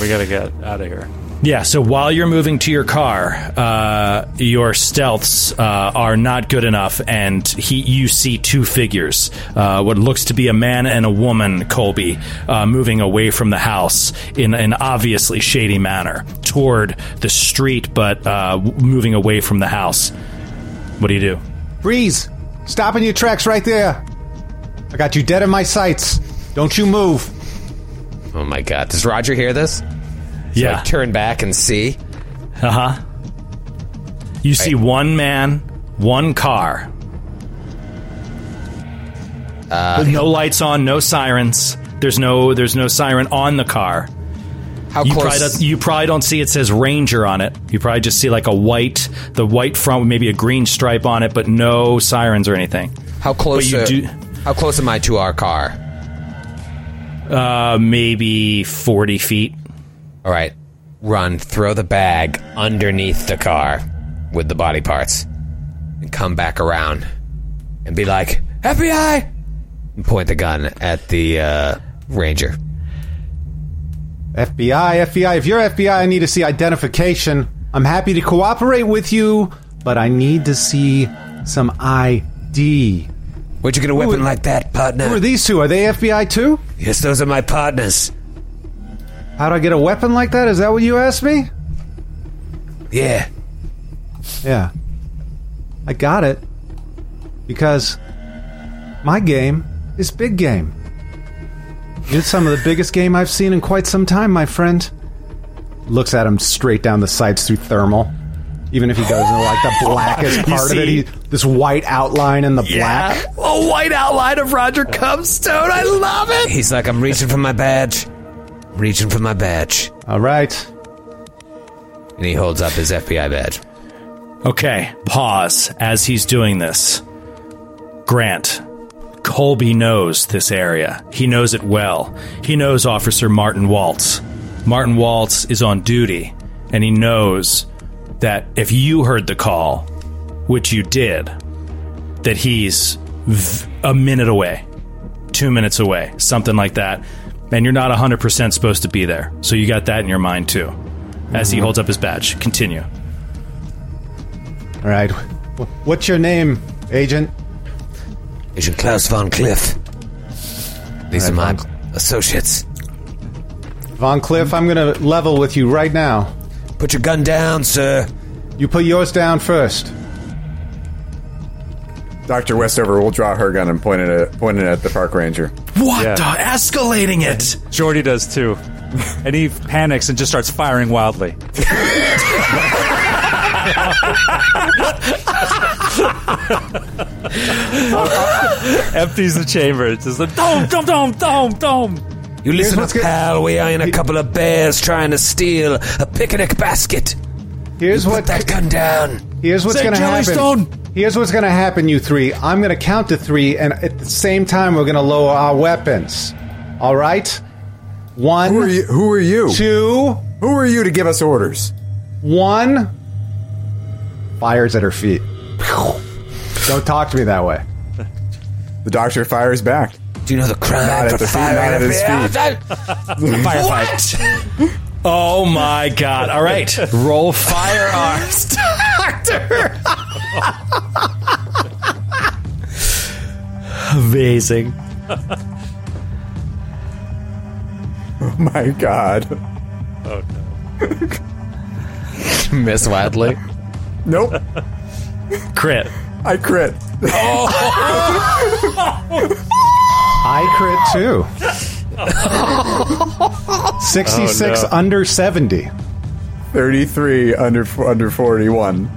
we gotta get out of here. Yeah, so while you're moving to your car, uh, your stealths uh, are not good enough, and he, you see two figures, uh, what looks to be a man and a woman, Colby, uh, moving away from the house in an obviously shady manner toward the street, but uh, moving away from the house. What do you do? Breeze, stop in your tracks right there. I got you dead in my sights. Don't you move. Oh my god! Does Roger hear this? So I turn back and see. Uh huh. You see one man, one car. Uh, With no lights on, no sirens. There's no there's no siren on the car. How You close? probably, you probably don't see it says Ranger on it. You probably just see like a white, the white front with maybe a green stripe on it, but no sirens or anything. how close? do- how close am I to our car? Uh, maybe forty feet. All right, run. Throw the bag underneath the car with the body parts, and come back around, and be like FBI, and point the gun at the uh, ranger. FBI, FBI, if you're FBI, I need to see identification. I'm happy to cooperate with you, but I need to see some ID. Where'd you get a weapon like that, partner? Who are these two? Are they FBI too? Yes, those are my partners. How do I get a weapon like that? Is that what you asked me? Yeah, Yeah. I got it. Because my game is big game. It's some of the biggest game I've seen in quite some time, my friend. Looks at him straight down the sights through thermal. Even if he goes into like the (laughs) blackest part of it, he, this white outline in the black. A white outline of Roger Comstone. I love it. He's like, I'm reaching for my badge. Reaching for my badge. All right. And he holds up his FBI badge. Okay, pause as he's doing this. Grant, Colby knows this area. He knows it well. He knows Officer Martin Waltz. Martin Waltz is on duty, and he knows that if you heard the call, which you did, that he's v- a minute away, two minutes away, something like that. And you're not 100% supposed to be there. So you got that in your mind too. As he mm-hmm. holds up his badge. Continue. All right. What's your name, Agent? Agent Klaus von Cliff. These are my Von- associates. Von Cliff, I'm going to level with you right now. Put your gun down, sir. You put yours down first. Dr. Westover will draw her gun and point it at, point it at the park ranger. What Yeah. the? Escalating it. Jordy does too. (laughs) And he panics and just starts firing wildly. (laughs) Empties the chamber. It's just like, dome, dome, dome, dome, dome. You listen what's up, good- pal. We are in a couple of bears trying to steal a picnic basket. Here's what. Put what that gun down. Here's what's going to happen. Jellystone. Here's what's going to happen, you three. I'm going to count to three, and at the same time, we're going to lower our weapons. All right? One, Who are you? Who are you? two, Who are you to give us orders? one. Fires at her feet. Don't talk to me that way. The doctor fires back. Do you know the crime Not for at the feet, firing not at his FBI? (laughs) Firefight. oh my god. All right. Roll firearms, (laughs) Doctor. (laughs) Amazing. (laughs) Oh my god. Oh no. (laughs) Miss Wadley. Nope. Crit. I crit. Oh. I crit too. 66 under 70. 33 under under 41.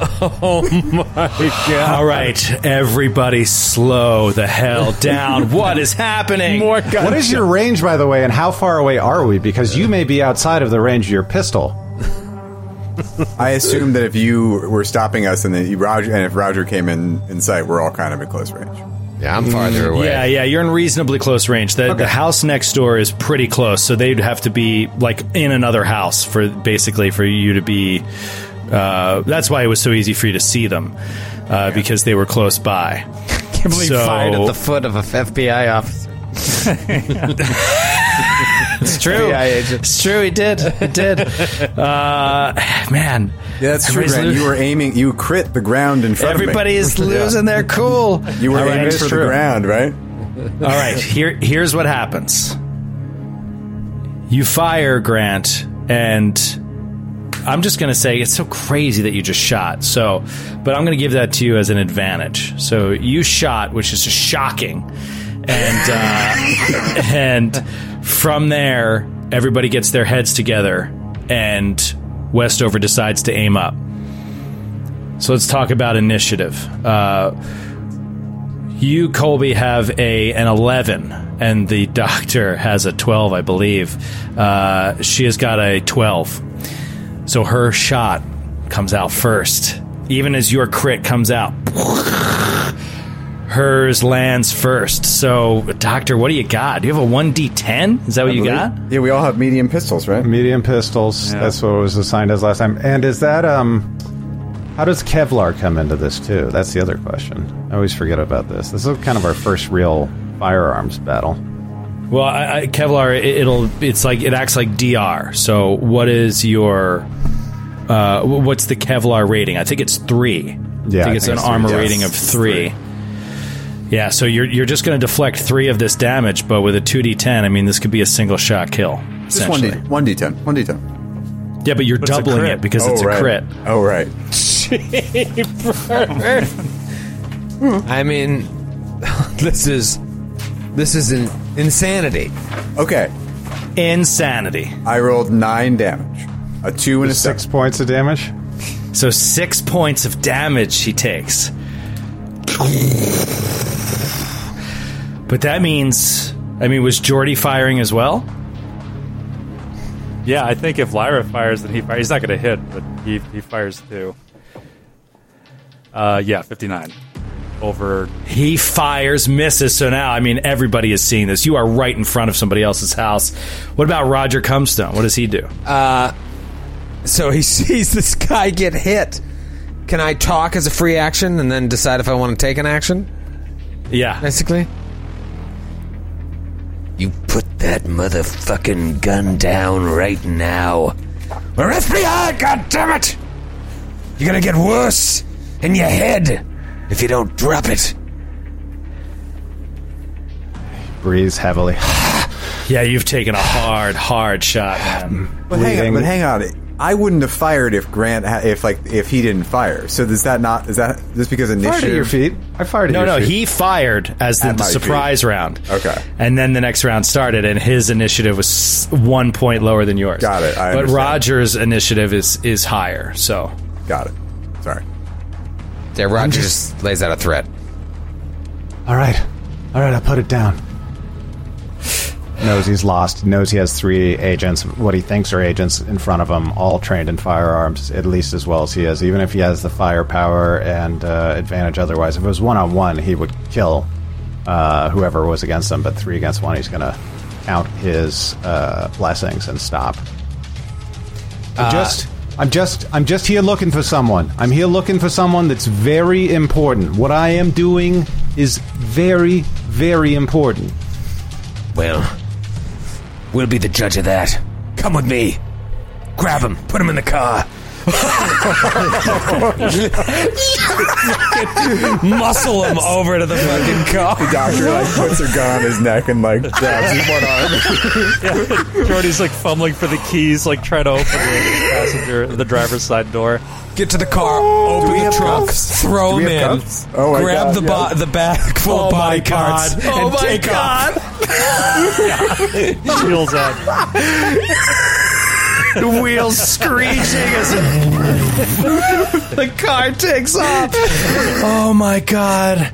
All right, everybody, slow the hell down. What is happening? More What is your range, by the way, and how far away are we? Because you may be outside of the range of your pistol. (laughs) I assume that if you were stopping us and that you, Roger and if Roger came in in sight, we're all kind of at close range. Yeah, I'm farther mm, away. Yeah, yeah, you're in reasonably close range. The, the house next door is pretty close, so they'd have to be like in another house for basically for you to be. Uh, that's why it was so easy for you to see them uh, because they were close by. (laughs) can't believe So- fired at the foot of a FBI officer. (laughs) It's true. It's true. He did. He did. (laughs) Uh, man. Yeah, that's true, Grant. lo- You were aiming. You crit the ground in front Everybody of me. is losing their cool. You were All right, aiming it's for true. the ground, right? All right, here here's what happens. You fire Grant, and I'm just going to say it's so crazy that you just shot. So, but I'm going to give that to you as an advantage. So you shot, which is just shocking, and uh, (laughs) and from there, everybody gets their heads together, and Westover decides to aim up. So let's talk about initiative. Uh, you, Colby, have a an eleven, and the (laughs) doctor has a twelve, I believe. Uh, she has got a twelve, so her shot comes out first. Even as your crit comes out, hers lands first. So, doctor, what do you got? Do you have a one d ten? Is that what you got? Yeah, we all have medium pistols, right? Medium pistols. That's what was assigned as last time. And is that um how does Kevlar come into this too? That's the other question. I always forget about this. This is kind of our first real firearms battle. Well, I, I, Kevlar, it, it'll it's like it acts like DR. So, what is your uh, what's the Kevlar rating? I think it's three. Yeah, I think I it's think an it's three. armor Yes, rating of it's three. Yeah, so you're you're just going to deflect three of this damage, but with a two d10, I mean, this could be a single shot kill. Just one d one d ten, one d ten. Yeah, but you're But doubling it because oh, it's a right. crit. Oh, right. (laughs) (laughs) I mean, (laughs) this is this is an insanity. Okay. Insanity. I rolled nine damage. A two and a Six six. points of damage. So six points of damage he takes. But that means, I mean, was Jordy firing as well? Yeah, I think if Lyra fires, then he fires. He's not going to hit, but he he fires too. Uh, yeah, fifty nine over. He fires, misses. So now, I mean, everybody is seeing this. You are right in front of somebody else's house. What about Roger Comstone? What does he do? Uh, so he (laughs) sees this guy get hit. Can I talk as a free action and then decide if I want to take an action? yeah. Basically. You put that motherfucking gun down right now. Or FBI, goddammit! You're gonna get worse in your head if you don't drop it. Breathes heavily. (sighs) Yeah, you've taken a hard, hard shot, man. But hang, on, but hang on. I wouldn't have fired if Grant, ha- if like, if he didn't fire. So does that not? Is that just because initiative? Fired at your feet. I fired at No, your no, feet. he fired as the, the surprise feet. round. Okay. And then the next round started, and his initiative was one point lower than yours. Got it, I but understand. Roger's initiative is is higher. So Got it. Sorry. There, Roger just lays out a threat. All right. All right, I put it down. Knows he's lost. Knows he has three agents, what he thinks are agents in front of him, all trained in firearms, at least as well as he is. Even if he has the firepower and uh, advantage otherwise. If it was one on one, he would kill uh, whoever was against him, but three against one, he's going to count his uh, blessings and stop. I'm just. I'm just I'm just here looking for someone. I'm here looking for someone that's very important. What I am doing is very very important. Well, we'll be the judge of that. Come with me. Grab him. Put him in the car. (laughs) (laughs) Muscle him over to the fucking car. The Doctor like puts a gun on his neck and like grabs his one arm. yeah. Jordy's like fumbling for the keys, like trying to open the passenger, the driver's side door. Get to the car. open the trunk. cuffs? Throw him in. Oh my grab God, the yeah. bo- the bag full of oh body parts oh and take off. Wheels (laughs) up. the (laughs) wheels screeching as (laughs) the car takes off. Oh my god!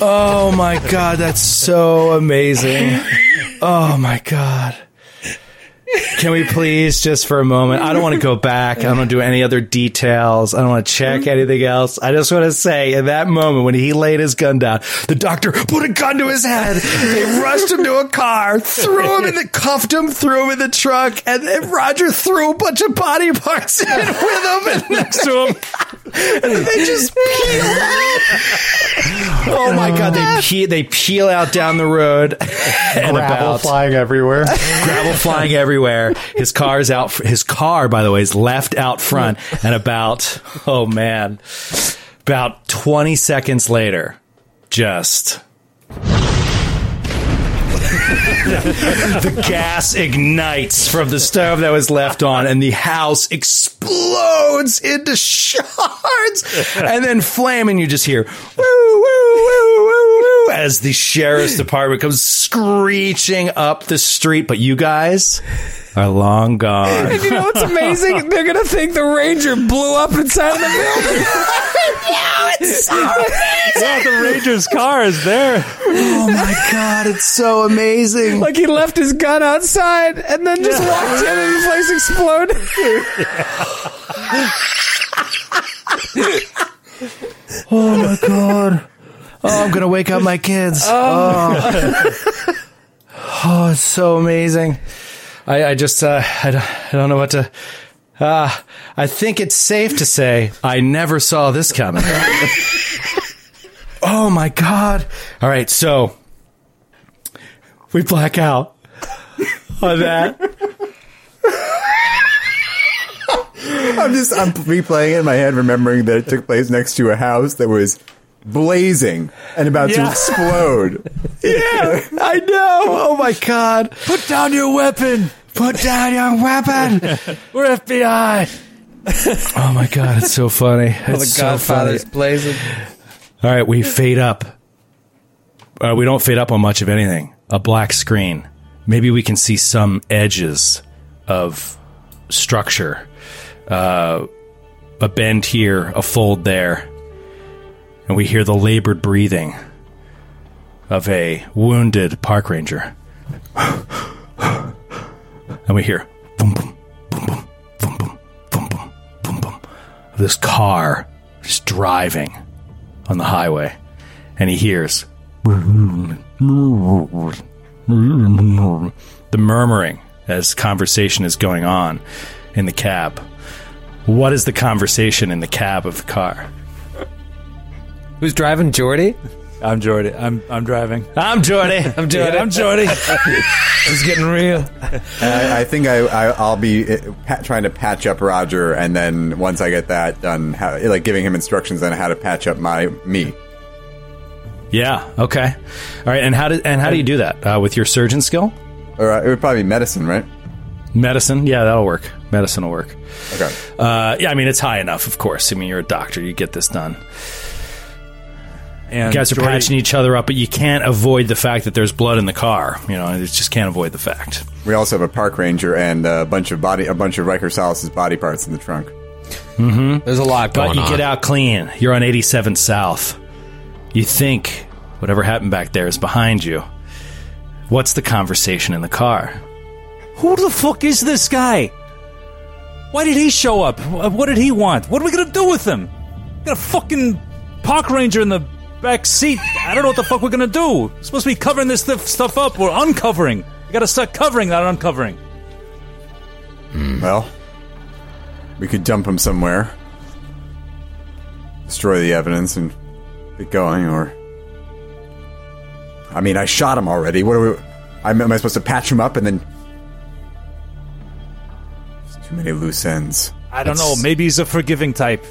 Oh my god! That's so amazing. Oh my god. Can we please, just for a moment? I don't want to go back. I don't want to do any other details. I don't want to check mm-hmm. anything else. I just want to say, in that moment when he laid his gun down, the doctor put a gun to his head. They rushed him to a car, threw him in the, cuffed him, threw him in the truck, and then Roger threw a bunch of body parts in with him and (laughs) next to him. And they just peel out. Oh my god! They (laughs) peel, they peel out down the road and Gravel about flying everywhere. gravel flying everywhere. His car's out. His car, by the way, is left out front. And about oh man, about twenty seconds later, just. the gas ignites from the stove that was left on, and the house explodes into shards, and then flame, and you just hear woo woo woo as the sheriff's (laughs) department comes screeching up the street. But you guys are long gone. And You know what's amazing? (laughs) They're gonna think the ranger blew up inside of the building. (laughs) Yeah, the Ranger's car is there. Oh my god, it's so amazing. like he left his gun outside and then just walked in and the place exploded. Oh my god. Oh, I'm gonna wake up my kids. (laughs) Oh, (laughs) oh it's so amazing. I, I just, uh, I, don't, I don't know what to. Uh, I think it's safe to say I never saw this coming. (laughs) oh my god! All right, so we black out on that. I'm just I'm replaying it in my head, remembering that it took place next to a house that was blazing and about to explode. (laughs) Yeah, I know. Oh my god! Put down your weapon. Put down your weapon. (laughs) We're FBI. (laughs) oh my god, it's so funny. It's so Godfather's funny. blazing. All right, we fade up. Uh, we don't fade up on much of anything. A black screen. Maybe we can see some edges of structure. Uh, a bend here, a fold there. And we hear the labored breathing of a wounded park ranger. and we hear boom, boom, boom, boom, boom, boom, boom, boom, boom, boom. This car just driving on the highway, and he hears the murmuring as conversation is going on in the cab. What is the conversation in the cab of the car? Who's driving Jordy? I'm Jordy. I'm I'm driving. I'm Jordy. (laughs) I'm Jordy. I'm Jordy. (laughs) It's getting real. I, I think I, I I'll be uh, pa- trying to patch up Roger, and then once I get that done, how, like giving him instructions on how to patch up my me. yeah. Okay. All right. And how do and how do you do that uh, with your surgeon skill? Or uh, it would probably be medicine, right? Medicine. Yeah, that'll work. Medicine will work. Okay. Uh, yeah, I mean it's high enough, of course. I mean you're a doctor, you get this done. And You guys are Jordy- patching each other up, but you can't avoid the fact that there's blood in the car. You know, you just can't avoid the fact. We also have a park ranger and a bunch of body, a bunch of Riker Salas's body parts in the trunk. Mm-hmm. There's a lot But going you on. get out clean. You're on 87 South. You think whatever happened back there is behind you. What's the conversation in the car? Who the fuck is this guy? Why did he show up? What did he want? What are we gonna do with him? Got a fucking park ranger in the back seat. I don't know what the fuck we're gonna do. We're supposed to be covering this stuff, up. We're uncovering. We gotta start covering, not uncovering. Hmm. Well, we could dump him somewhere, destroy the evidence, and get going. Or, I mean, I shot him already. What are we? I'm, am I supposed to patch him up and then? There's too many loose ends. I don't know. Maybe he's a forgiving type.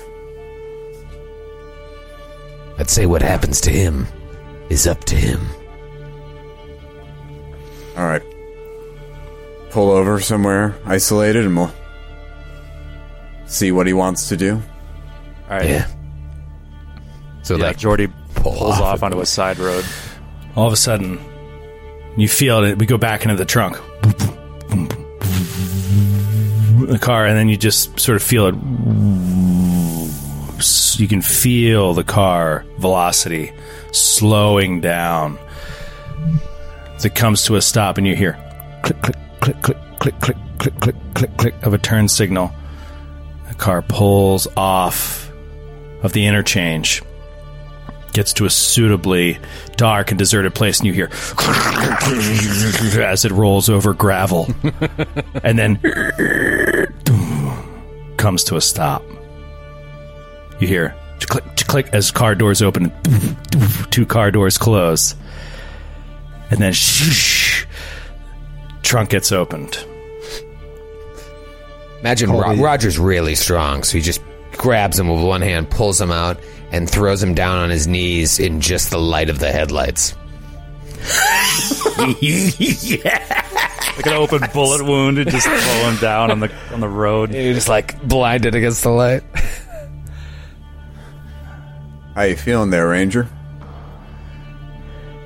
I'd say what happens to him is up to him. All right, pull over somewhere isolated, and we'll see what he wants to do. All right. Yeah. So Yeah, like Jordy pulls off off, onto a side road. All of a sudden, you feel it. We go back into the trunk. The car, and then you just sort of feel it. You can feel the car velocity slowing down as it comes to a stop, and you hear click, click, click, click, click, click, click, click, click, click of a turn signal. The car pulls off of the interchange gets to a suitably dark and deserted place, and you hear (laughs) as it rolls over gravel, (laughs) and then (laughs) comes to a stop. You hear click, click as car doors open, two car doors close, and then trunk gets opened. Imagine Ro- Roger's really strong, so he just grabs him with one hand, pulls him out, and throws him down on his knees in just the light of the headlights. yeah. (laughs) Like an open bullet wound and just throw him down on the on the road. You're just like blinded against the light. (laughs) How you feeling there, Ranger?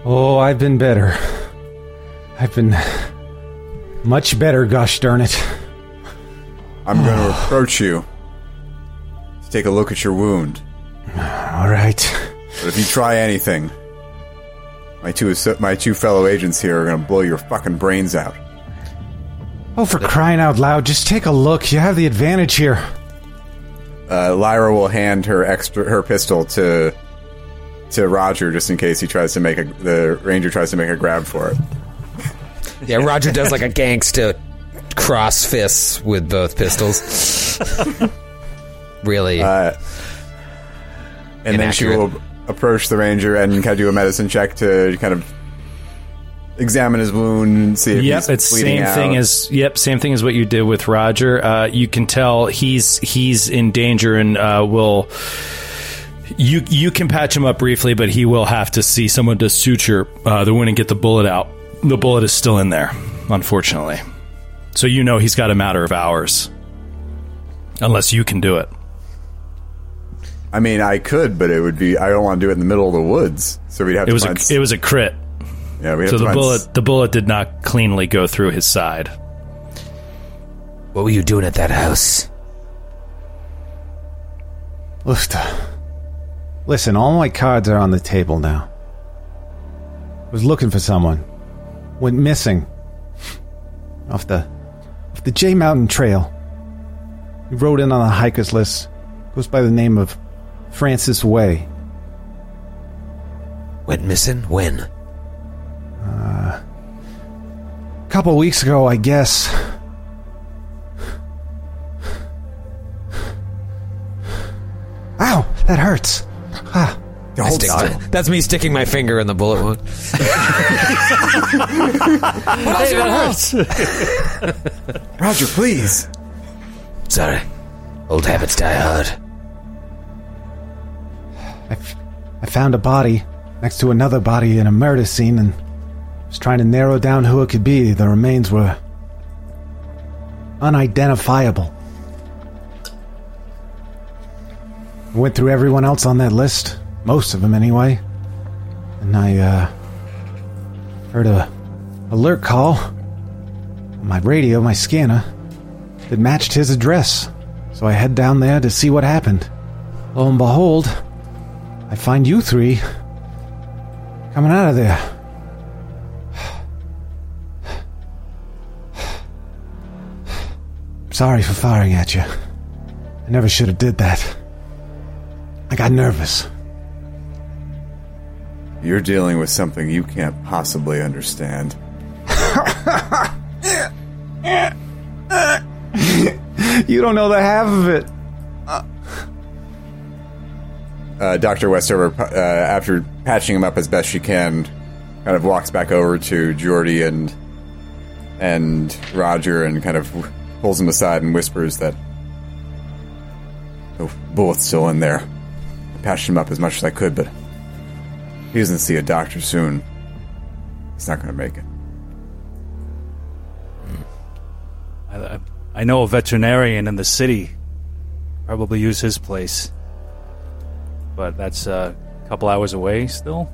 Oh, I've been better. I've been much better, gosh darn it. I'm going to approach you to take a look at your wound. All right. But if you try anything, my two my two fellow agents here are going to blow your fucking brains out. Oh, for crying out loud, just take a look. You have the advantage here. Uh, Lyra will hand her extra her pistol to to Roger just in case he tries to make a the ranger tries to make a grab for it. Yeah, Roger does like a gangsta cross fists with both pistols. (laughs) really? Uh, and then she will approach the ranger and kind of do a medicine check to kind of examine his wound and see if Yep, he's it's same out. thing as yep, same thing as what you did with Roger. Uh, you can tell he's he's in danger and uh, will. You you can patch him up briefly, but he will have to see someone to suture uh, the wound and get the bullet out. The bullet is still in there, unfortunately. So you know he's got a matter of hours. Unless you can do it. I mean, I could, but it would be. I don't want to do it in the middle of the woods. So we'd have It to was it was a crit. Yeah, we'd have So to the find bullet the bullet did not cleanly go through his side. What were you doing at that house? Listen, listen, all my cards are on the table now. I Was looking for someone. Went missing. Off the off the Jay Mountain Trail. He rode in on the hikers list. Goes by the name of Francis Way. Went missing? When? A couple weeks ago, I guess. Ow, that hurts. Ah, I stick- that's me sticking my finger in the bullet wound. Hey, that hurts. (laughs) Roger, please. Sorry. Old habits die hard. I, f- I found a body next to another body in a murder scene and was trying to narrow down who it could be. The remains were unidentifiable. I went through everyone else on that list, most of them anyway, and I uh, heard a alert call on my radio, my scanner, that matched his address. So I head down there to see what happened. Lo and behold, I find you three coming out of there. Sorry for firing at you. I never should have did that. I got nervous. You're dealing with something you can't possibly understand. You don't know the half of it. Uh, Dr. Westover, uh, after patching him up as best she can, kind of walks back over to Jordy and and Roger and kind of pulls him aside and whispers that the bullet's still in there. I patched him up as much as I could, but he doesn't see a doctor soon. He's not going to make it. I, I, I know a veterinarian in the city. Probably use his place. But that's uh, a couple hours away still.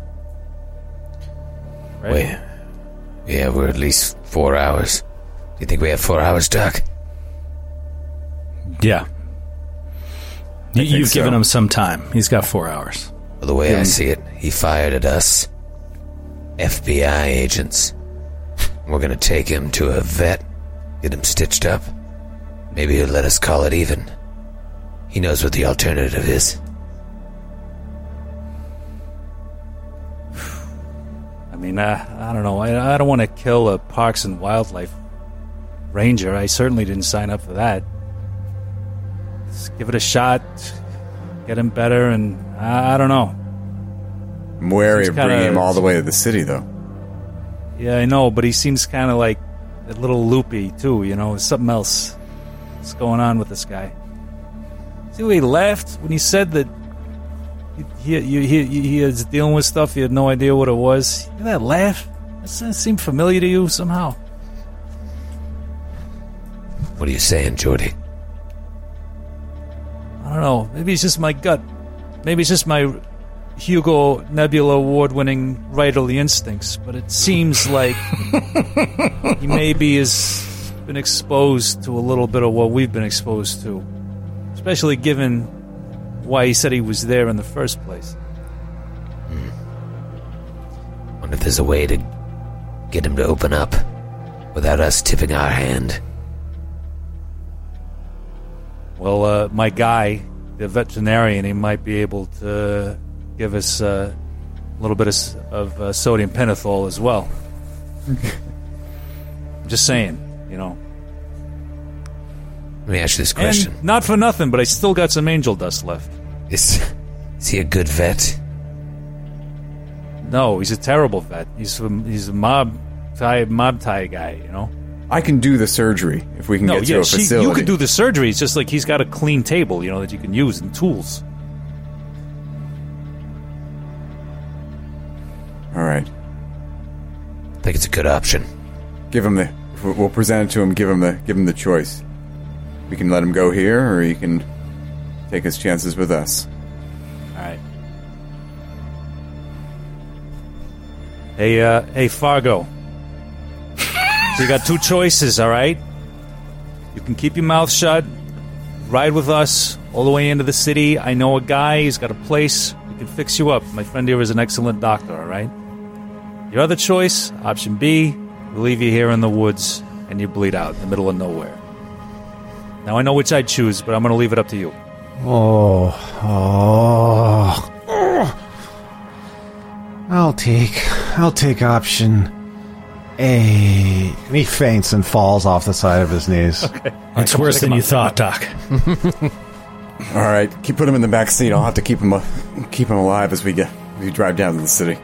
Right? Wait. Yeah, we're at least four hours. Do you think we have four hours, Doc? Yeah. You, think you've so. given him some time. He's got four hours. Well, the way I see it, he fired at us. FBI agents. We're gonna take him to a vet, get him stitched up. Maybe he'll let us call it even. He knows what the alternative is. I mean, uh, I don't know. I, I don't want to kill a parks and wildlife ranger. I certainly didn't sign up for that. Let's give it a shot. Get him better, and I, I don't know. I'm wary of bringing him all the way to the city, though. Yeah, I know, but he seems kind of like a little loopy too. You know, something else. is going on with this guy? See, the way he laughed when he said that he he, he, he, he is dealing with stuff. He had no idea what it was. Hear that laugh? Does that seem familiar to you somehow? What are you saying, Jordy? I don't know. Maybe it's just my gut. Maybe it's just my Hugo Nebula Award winning writerly instincts, but it seems like (laughs) he maybe has been exposed to a little bit of what we've been exposed to. Especially given why he said he was there in the first place. Hmm. Wonder if there's a way to get him to open up without us tipping our hand. Well, uh, my guy, the veterinarian, he might be able to give us uh, a little bit of, of uh, sodium pentothal as well. I'm (laughs) just saying, you know. Let me ask you this question: And not for nothing, but I still got some angel dust left. Is is he a good vet? No, he's a terrible vet. He's a, he's a mob tie mob tie guy, you know. I can do the surgery if we can No, get to yeah, a she, facility. you could do the surgery. It's just like he's got a clean table, you know, that you can use and tools. All right. I think it's a good option. Give him the We'll present it to him. Give him the give him the choice. We can let him go here, or he can take his chances with us. All right. Hey, uh, hey, Fargo. So you got two choices, all right? You can keep your mouth shut, ride with us all the way into the city. I know a guy, he's got a place. We can fix you up. My friend here is an excellent doctor, all right? Your other choice, option B, we leave you here in the woods and you bleed out in the middle of nowhere. Now, I know which I'd choose, but I'm going to leave it up to you. Oh, oh, oh. I'll take, I'll take option A. And he faints and falls off the side of his knees. (laughs) It's worse than you thought, Doc. (laughs) All right, keep put him in the back seat. I'll have to keep him uh, keep him alive as we get we drive down to the city.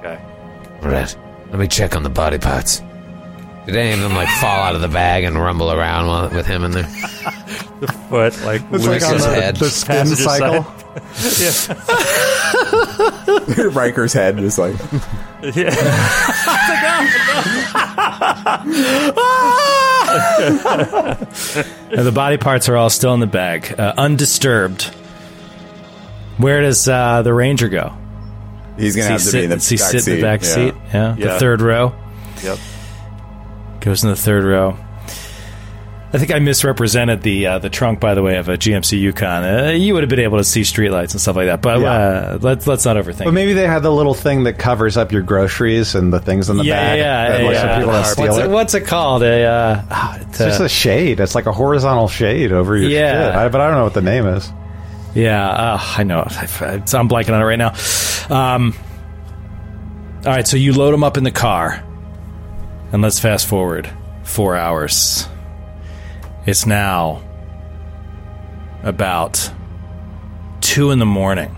Okay. Right. Let me check on the body parts. Did any of them like fall out of the bag and rumble around while, with him in there? (laughs) The foot, like, It's like on his the, head. the skin Passenger cycle. Riker's head is like Now, the body parts are all still in the bag, uh, undisturbed. Where does uh, the ranger go? he's gonna have he to be in the does he back sit seat. in the back yeah. seat? Yeah, the third row. Yep. Goes in the third row. I think I misrepresented the uh, the trunk, by the way, of a GMC Yukon. Uh, you would have been able to see streetlights and stuff like that, but Yeah. uh, let's let's not overthink. But maybe they had the little thing that covers up your groceries and the things in the yeah, bag. yeah, yeah. yeah. people don't steal what's, it. it, what's it called? A uh, ah, it's, It's just uh, a shade. It's like a horizontal shade over your Yeah. shit. I, but I don't know what the name is. Yeah, uh, I know. I- I'm blanking on it right now. Um, all right, so you load them up in the car, and let's fast forward four hours. It's now about two in the morning,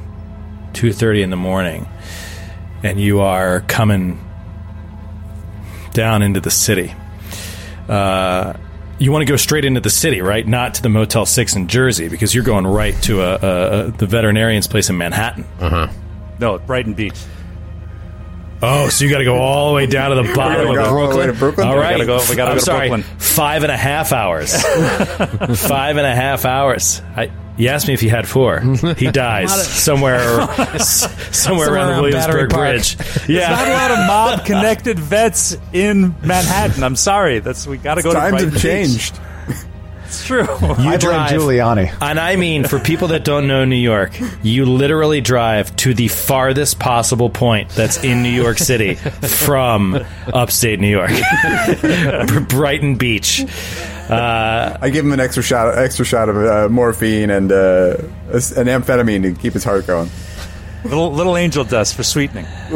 two thirty in the morning, and you are coming down into the city. Uh, you want to go straight into the city, right? Not to the Motel Six in Jersey, because you're going right to a, a, a the veterinarian's place in Manhattan. No, Brighton Beach. Oh, so you got to go all the way down to the bottom of go all the Brooklyn. to Brooklyn? All We gotta go- we gotta I'm go sorry, Brooklyn. Five and a half hours. (laughs) Five and a half hours. I, you asked me if he had four. He (laughs) dies somewhere, s- (laughs) somewhere, around the Williamsburg. Bridge. Not a Yeah, lot of mob connected vets in Manhattan. I'm sorry. That's we got to go to Times have changed. It's true. you I blame drive. Giuliani. And I mean, for people that don't know New York, you literally drive to the farthest possible point that's in New York City from upstate New York, (laughs) Brighton Beach. Uh, I give him an extra shot, extra shot of uh, morphine and uh, an amphetamine to keep his heart going. little little angel dust for sweetening. (laughs)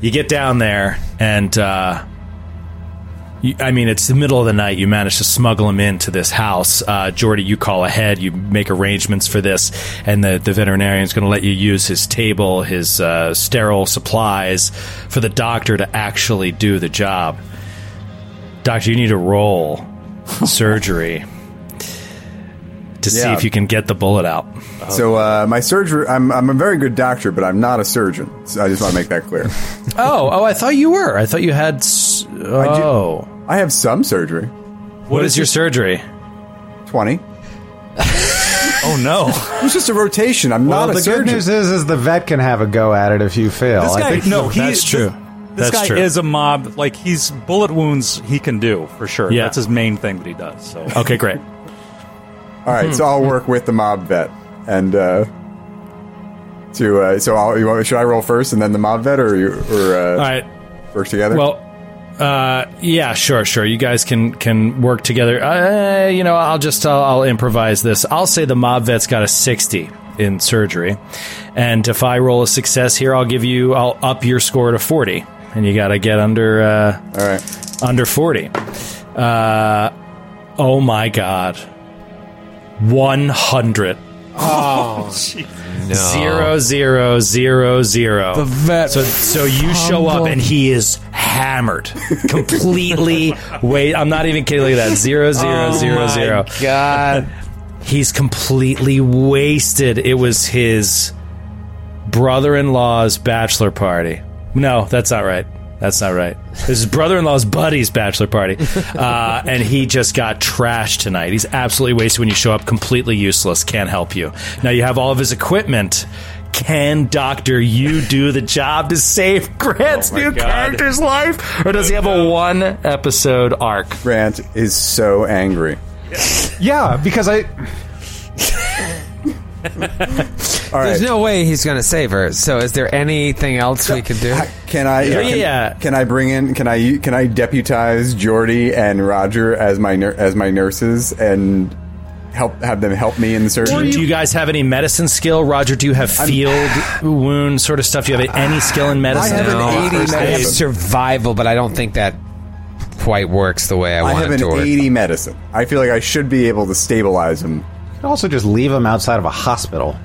you get down there, and uh, you, I mean, it's the middle of the night. You manage to smuggle him into this house. Uh, Jordy, you call ahead. You make arrangements for this, and the, the veterinarian's going to let you use his table, his uh, sterile supplies for the doctor to actually do the job. Doctor, you need to roll (laughs) surgery to see Yeah. if you can get the bullet out. So uh, my surgery, I'm I'm a very good doctor, but I'm not a surgeon. So I just want to make that clear. (laughs) Oh, oh, I thought you were. I thought you had. S- oh, I have some surgery. what is your surgery? Twenty. (laughs) Oh no! It's just a rotation. I'm Well, not the a surgeon. good news is, is the vet can have a go at it if you fail. This I guy, think no, he, that's true. This, That's guy true. is a mob. Like he's bullet wounds. He can do for sure. Yeah. That's his main thing that he does. So Okay, great. All right, so I'll work with the mob vet and uh, to uh, so I'll, you want, should I roll first and then the mob vet, or you or uh, All right. work together? Well, uh, yeah, sure, sure. You guys can can work together. Uh, you know, I'll just I'll, I'll improvise this. I'll say the mob vet's got a sixty in surgery, and if I roll a success here, I'll give you I'll up your score to forty, and you got to get under uh, all right. under forty. Uh, oh my god, one hundred. Oh, (laughs) oh No. Zero zero zero zero. the vet. So so you show up and he is hammered, completely. (laughs) Wait, I'm not even kidding. Look at that. Zero zero Oh zero my zero. God. (laughs) He's completely wasted. It was his brother-in-law's bachelor party. No, that's not right. That's not right. This is brother-in-law's buddy's bachelor party, (laughs) uh, and he just got trashed tonight. He's absolutely wasted when you show up, completely useless. Can't help you. Now you have all of his equipment. Can Doctor You do the job to save (laughs) Grant's Oh new God. character's life, or does he have a one episode arc? Grant is so angry. Yeah, because I All There's no way he's going to save her. So, is there anything else we could do? Can I? Yeah. Can, Yeah. Can I bring in? Can I? Can I deputize Jordy and Roger as my nur- as my nurses and help have them help me in the surgery? Do you guys have any medicine skill, Roger? Do you have field wound sort of stuff? Do you have any skill in medicine? I have an No, 80 I have medicine. survival, but I don't think that quite works the way I, I want have it an to work. 80 medicine. I feel like I should be able to stabilize him. Could also just leave him outside of a hospital.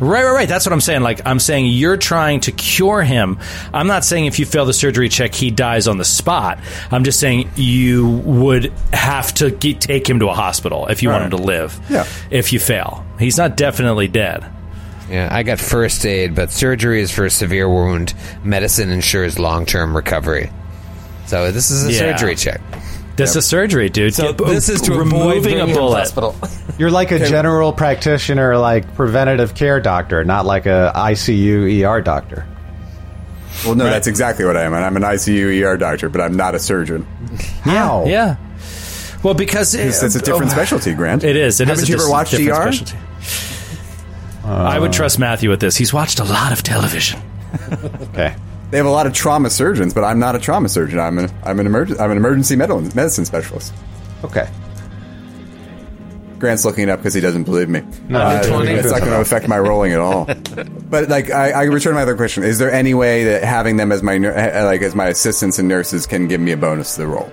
Right, right, right. That's what I'm saying. Like, I'm saying you're trying to cure him. I'm not saying if you fail the surgery check, he dies on the spot. I'm just saying you would have to get, take him to a hospital if you want him to live. Yeah. If you fail, he's not definitely dead. Yeah, I got first aid, but surgery is for a severe wound. Medicine ensures long term recovery. So this is a Yeah. surgery check. This is surgery, dude. So Get- this is to avoid removing bringing a him to bullet. hospital. (laughs) You're like a general practitioner, like preventative care doctor, not like a ICU ER doctor. Well, no, that's exactly what I am. I'm an ICU ER doctor, but I'm not a surgeon. How? Yeah. Well, because It's, it's a different oh, specialty, Grant. It is. It Haven't is a you ever dis- watched different ER? specialty. I would trust Matthew with this. He's watched a lot of television. (laughs) Okay. They have a lot of trauma surgeons, but I'm not a trauma surgeon. I'm an I'm an emerg- I'm an emergency medical medicine specialist. Okay. Grant's looking it up because he doesn't believe me. No, Uh, it's not going to affect my rolling at all. (laughs) But like, I, I return to my other question: Is there any way that having them as my uh, like as my assistants and nurses can give me a bonus to the roll?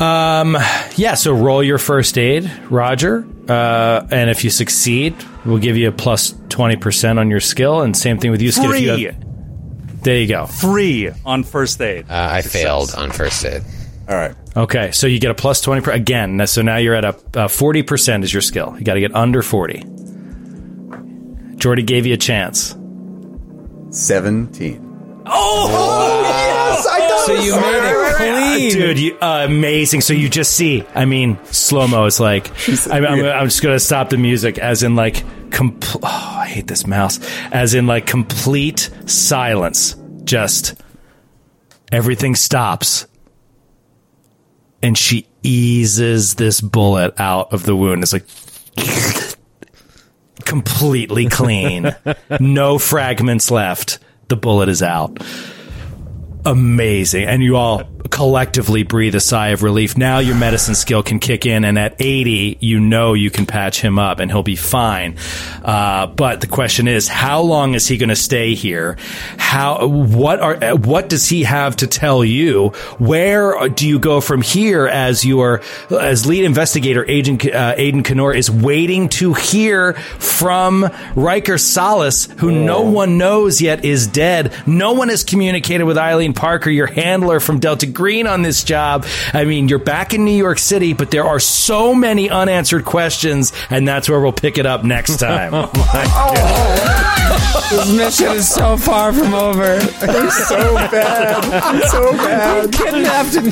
Um, Yeah, so roll your first aid, Roger. Uh, and if you succeed, we'll give you a plus 20% on your skill. And same thing with you, Skid. If you have- there you go. Free on first aid. Uh, I failed on first aid. All right. Okay, so you get a plus 20 per- again. So now you're at a uh, 40% is your skill. You got to get under 40. Jordy gave you a chance. Seventeen. So you made it clean. Dude, you, uh, amazing. So you just see, I mean, slow mo is like, I'm, I'm, I'm just going to stop the music as in like, compl- oh, I hate this mouse, as in like complete silence. Just everything stops. And she eases this bullet out of the wound. It's like, (laughs) completely clean. (laughs) no fragments left. The bullet is out amazing. And you all collectively breathe a sigh of relief. Now your medicine skill can kick in, and at 80, you know you can patch him up and he'll be fine. Uh, but the question is, how long is he going to stay here? How, what are, what does he have to tell you? Where do you go from here as your, as lead investigator, Agent, uh, Aiden Kenor is waiting to hear from Riker Solace, who no one knows yet is dead. No one has communicated with Eileen Parker, your handler from Delta Green, on this job. I mean, you're back in New York City, but there are so many unanswered questions, and that's where we'll pick it up next (laughs) time. Oh, this mission is so far from over. I'm so bad. I'm so bad. (laughs) Kidnapped in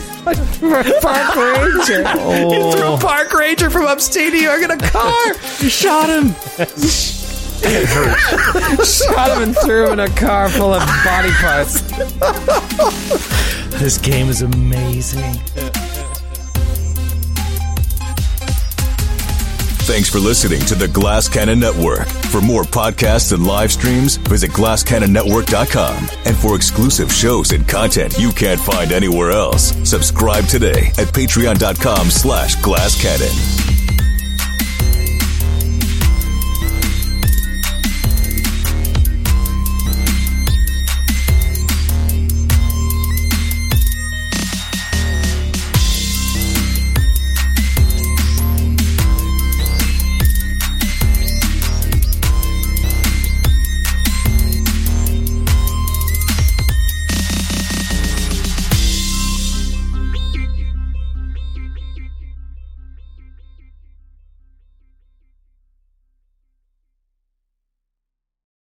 Park Ranger. You threw a park ranger from upstate New York in a car. You shot him. (laughs) Shot him and threw him in a car full of body parts. This game is amazing. Thanks for listening to the Glass Cannon Network. For more podcasts and live streams, visit glasscannonnetwork.com. And for exclusive shows and content you can't find anywhere else, subscribe today at patreon.com slash glasscannon.